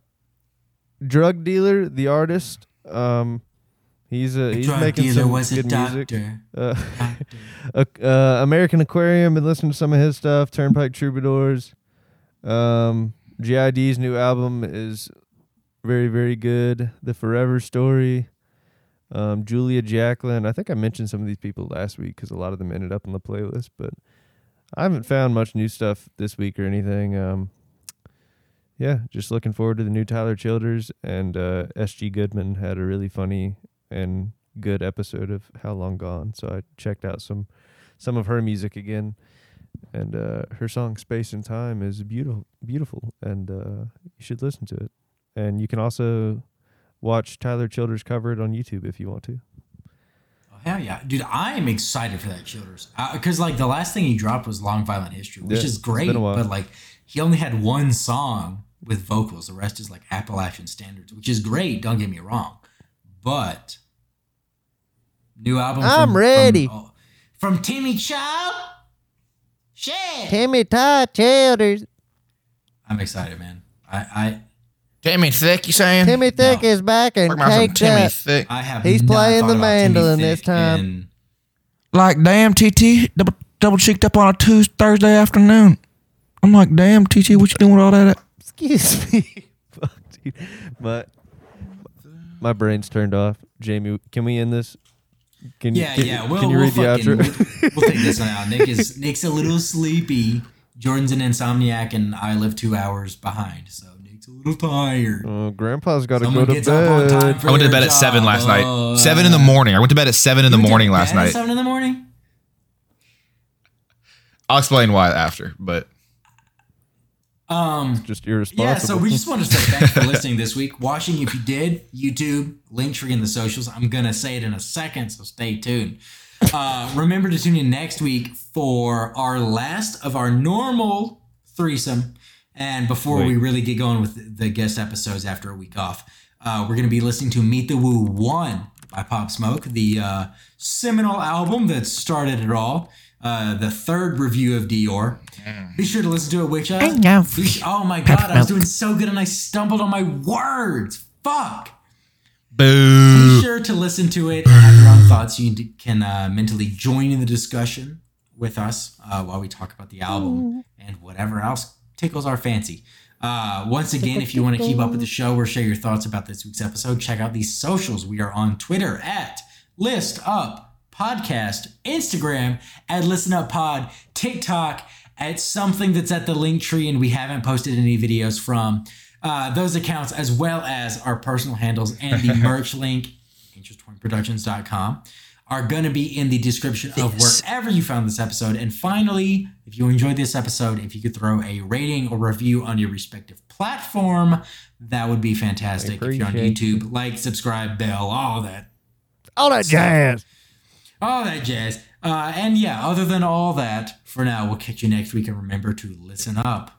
drug dealer, the artist. Um, he's a The he's drug making dealer some was a good music. Uh, Doctor. uh, American Aquarium. Been listening to some of his stuff. Turnpike Troubadours. Um, JID's new album is very very good. The Forever Story. Um, Julia Jacklin. I think I mentioned some of these people last week because a lot of them ended up on the playlist, but I haven't found much new stuff this week or anything. Um, yeah, just looking forward to the new Tyler Childers and uh, S.G. Goodman had a really funny and good episode of How Long Gone. So I checked out some some of her music again, and uh, her song Space and Time is beautiful, beautiful, and uh, you should listen to it. And you can also watch Tyler Childers cover it on YouTube if you want to. Oh, hell yeah, dude! I am excited for that Childers because like the last thing he dropped was Long Violent History, which Yeah, is great. But like he only had one song with vocals. The rest is like Appalachian standards, which is great. Don't get me wrong, but new album. I'm from, ready. from, oh, from Timmy Child. Shit, Timmy Ty Childers. I'm excited, man. I timmy thick you saying Timmy Thick is back and Talking about some timmy thick I I have. He's not playing thought the about mandolin this Thick time. in- Like, damn, TT, double, double cheeked up on a Tuesday, Thursday afternoon. I'm like, damn, TT, what you doing with all that? Excuse me. Fuck, dude. My my brain's turned off. Jamie, can we end this? Can you, Yeah, can, yeah. We'll, can you we'll read the fucking, outro? We'll, we'll take this one out. Nick is Nick's a little sleepy. Jordan's an insomniac, and I live two hours behind, so Nick's a little tired. oh, Grandpa's got to go to gets up on time bed. i went to their bed at seven job. last Uh, night seven in the morning i went to bed at seven in the you morning last night Seven in the morning. i'll explain why after but Um. Just irresponsible. Yeah, so we just want to say thanks for listening this week. Watching, if you did, YouTube, link tree in the socials. I'm gonna say it in a second, so stay tuned. Uh, remember to tune in next week for our last of our normal threesome. And before we really get going with the guest episodes after a week off, uh, we're gonna be listening to Meet the Woo One by Pop Smoke, the uh, seminal album that started it all. Uh, the third review of Dior. Be sure to listen to it, which uh, know. be su- oh my god, I was doing so good and I stumbled on my words. Fuck. boo Be sure to listen to it and have your own thoughts. You can uh, mentally join in the discussion with us uh, while we talk about the album and whatever else tickles our fancy. Uh, once again, if you want to keep up with the show or share your thoughts about this week's episode, check out these socials. We are on Twitter at List Up Podcast, Instagram at Listen Up Pod, TikTok at something that's at the link tree, and we haven't posted any videos from uh, those accounts, as well as our personal handles and the merch link, interest20productions.com, are going to be in the description of wherever you found this episode. And finally, if you enjoyed this episode, if you could throw a rating or review on your respective platform, that would be fantastic. If you're on YouTube, like, subscribe, bell, all that all that jazz. All that jazz. Uh, and yeah, other than all that, for now, we'll catch you next week. And remember to listen up.